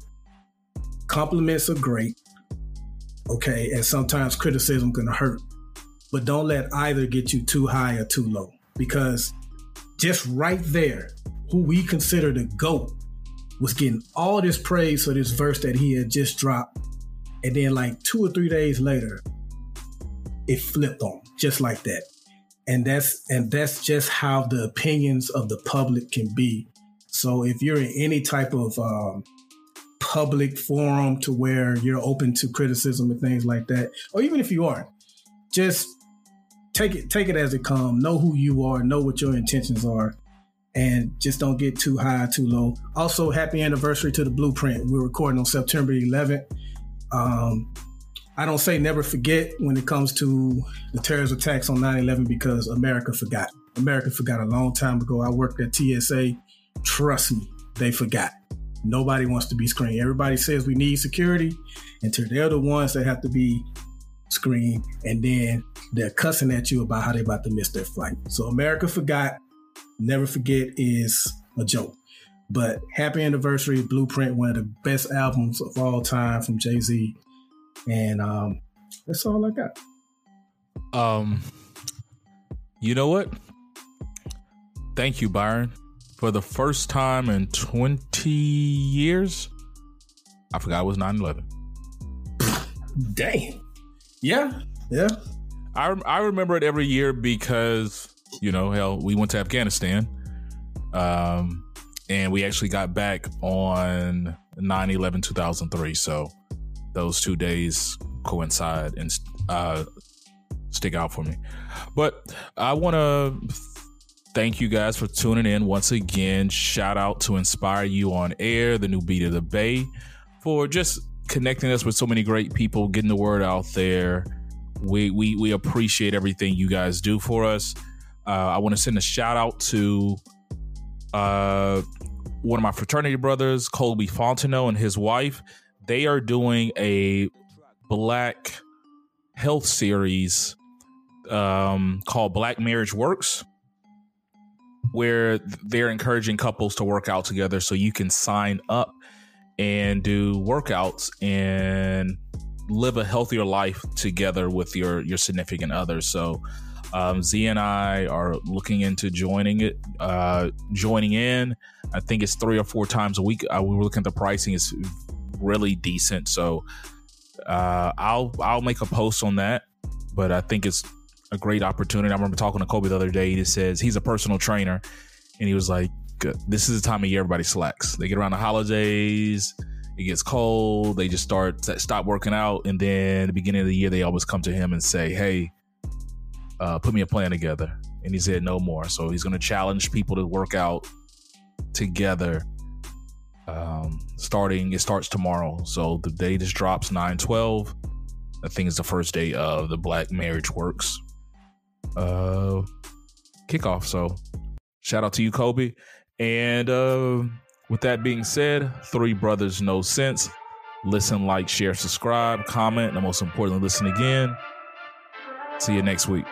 compliments are great. Okay. And sometimes criticism can hurt, but don't let either get you too high or too low because just right there, who we consider the GOAT was getting all this praise for this verse that he had just dropped. And then, like two or three days later, it flipped on just like that. And that's and that's just how the opinions of the public can be. So if you're in any type of um, public forum to where you're open to criticism and things like that, or even if you aren't, just take it take it as it comes. Know who you are, know what your intentions are, and just don't get too high, too low. Also, happy anniversary to the Blueprint. We're recording on September 11th. Um, I don't say never forget when it comes to the terrorist attacks on 9/11 because America forgot. America forgot a long time ago. I worked at TSA. Trust me, they forgot. Nobody wants to be screened. Everybody says we need security until they're the ones that have to be screened, and then they're cussing at you about how they're about to miss their flight. So America forgot. Never forget is a joke. But happy anniversary, Blueprint, one of the best albums of all time from Jay Z. And um, that's all I got. Um, you know what? Thank you, Byron. For the first time in 20 years, I forgot it was 9 11. Dang. Yeah. Yeah. I, I remember it every year because, you know, hell, we went to Afghanistan. Um, and we actually got back on 9 11 2003. So those two days coincide and uh, stick out for me. But I want to thank you guys for tuning in once again. Shout out to Inspire You on Air, the new beat of the Bay, for just connecting us with so many great people, getting the word out there. We we we appreciate everything you guys do for us. Uh, I want to send a shout out to uh, one of my fraternity brothers, Colby Fontenot, and his wife they are doing a black health series um, called Black Marriage Works, where they're encouraging couples to work out together so you can sign up and do workouts and live a healthier life together with your your significant other. So um, Z and I are looking into joining it, uh, joining in. I think it's three or four times a week. Uh, we were looking at the pricing; it's really decent. So uh, I'll I'll make a post on that. But I think it's a great opportunity. I remember talking to Kobe the other day. He says he's a personal trainer, and he was like, "This is the time of year everybody slacks. They get around the holidays." It gets cold. They just start stop working out, and then the beginning of the year, they always come to him and say, "Hey, uh, put me a plan together." And he said, "No more." So he's going to challenge people to work out together um, starting it starts tomorrow so the day just drops 912 i think it's the first day of the black marriage works uh kickoff so shout out to you kobe and uh with that being said three brothers no sense. Listen like share subscribe comment and most importantly listen again. See you next week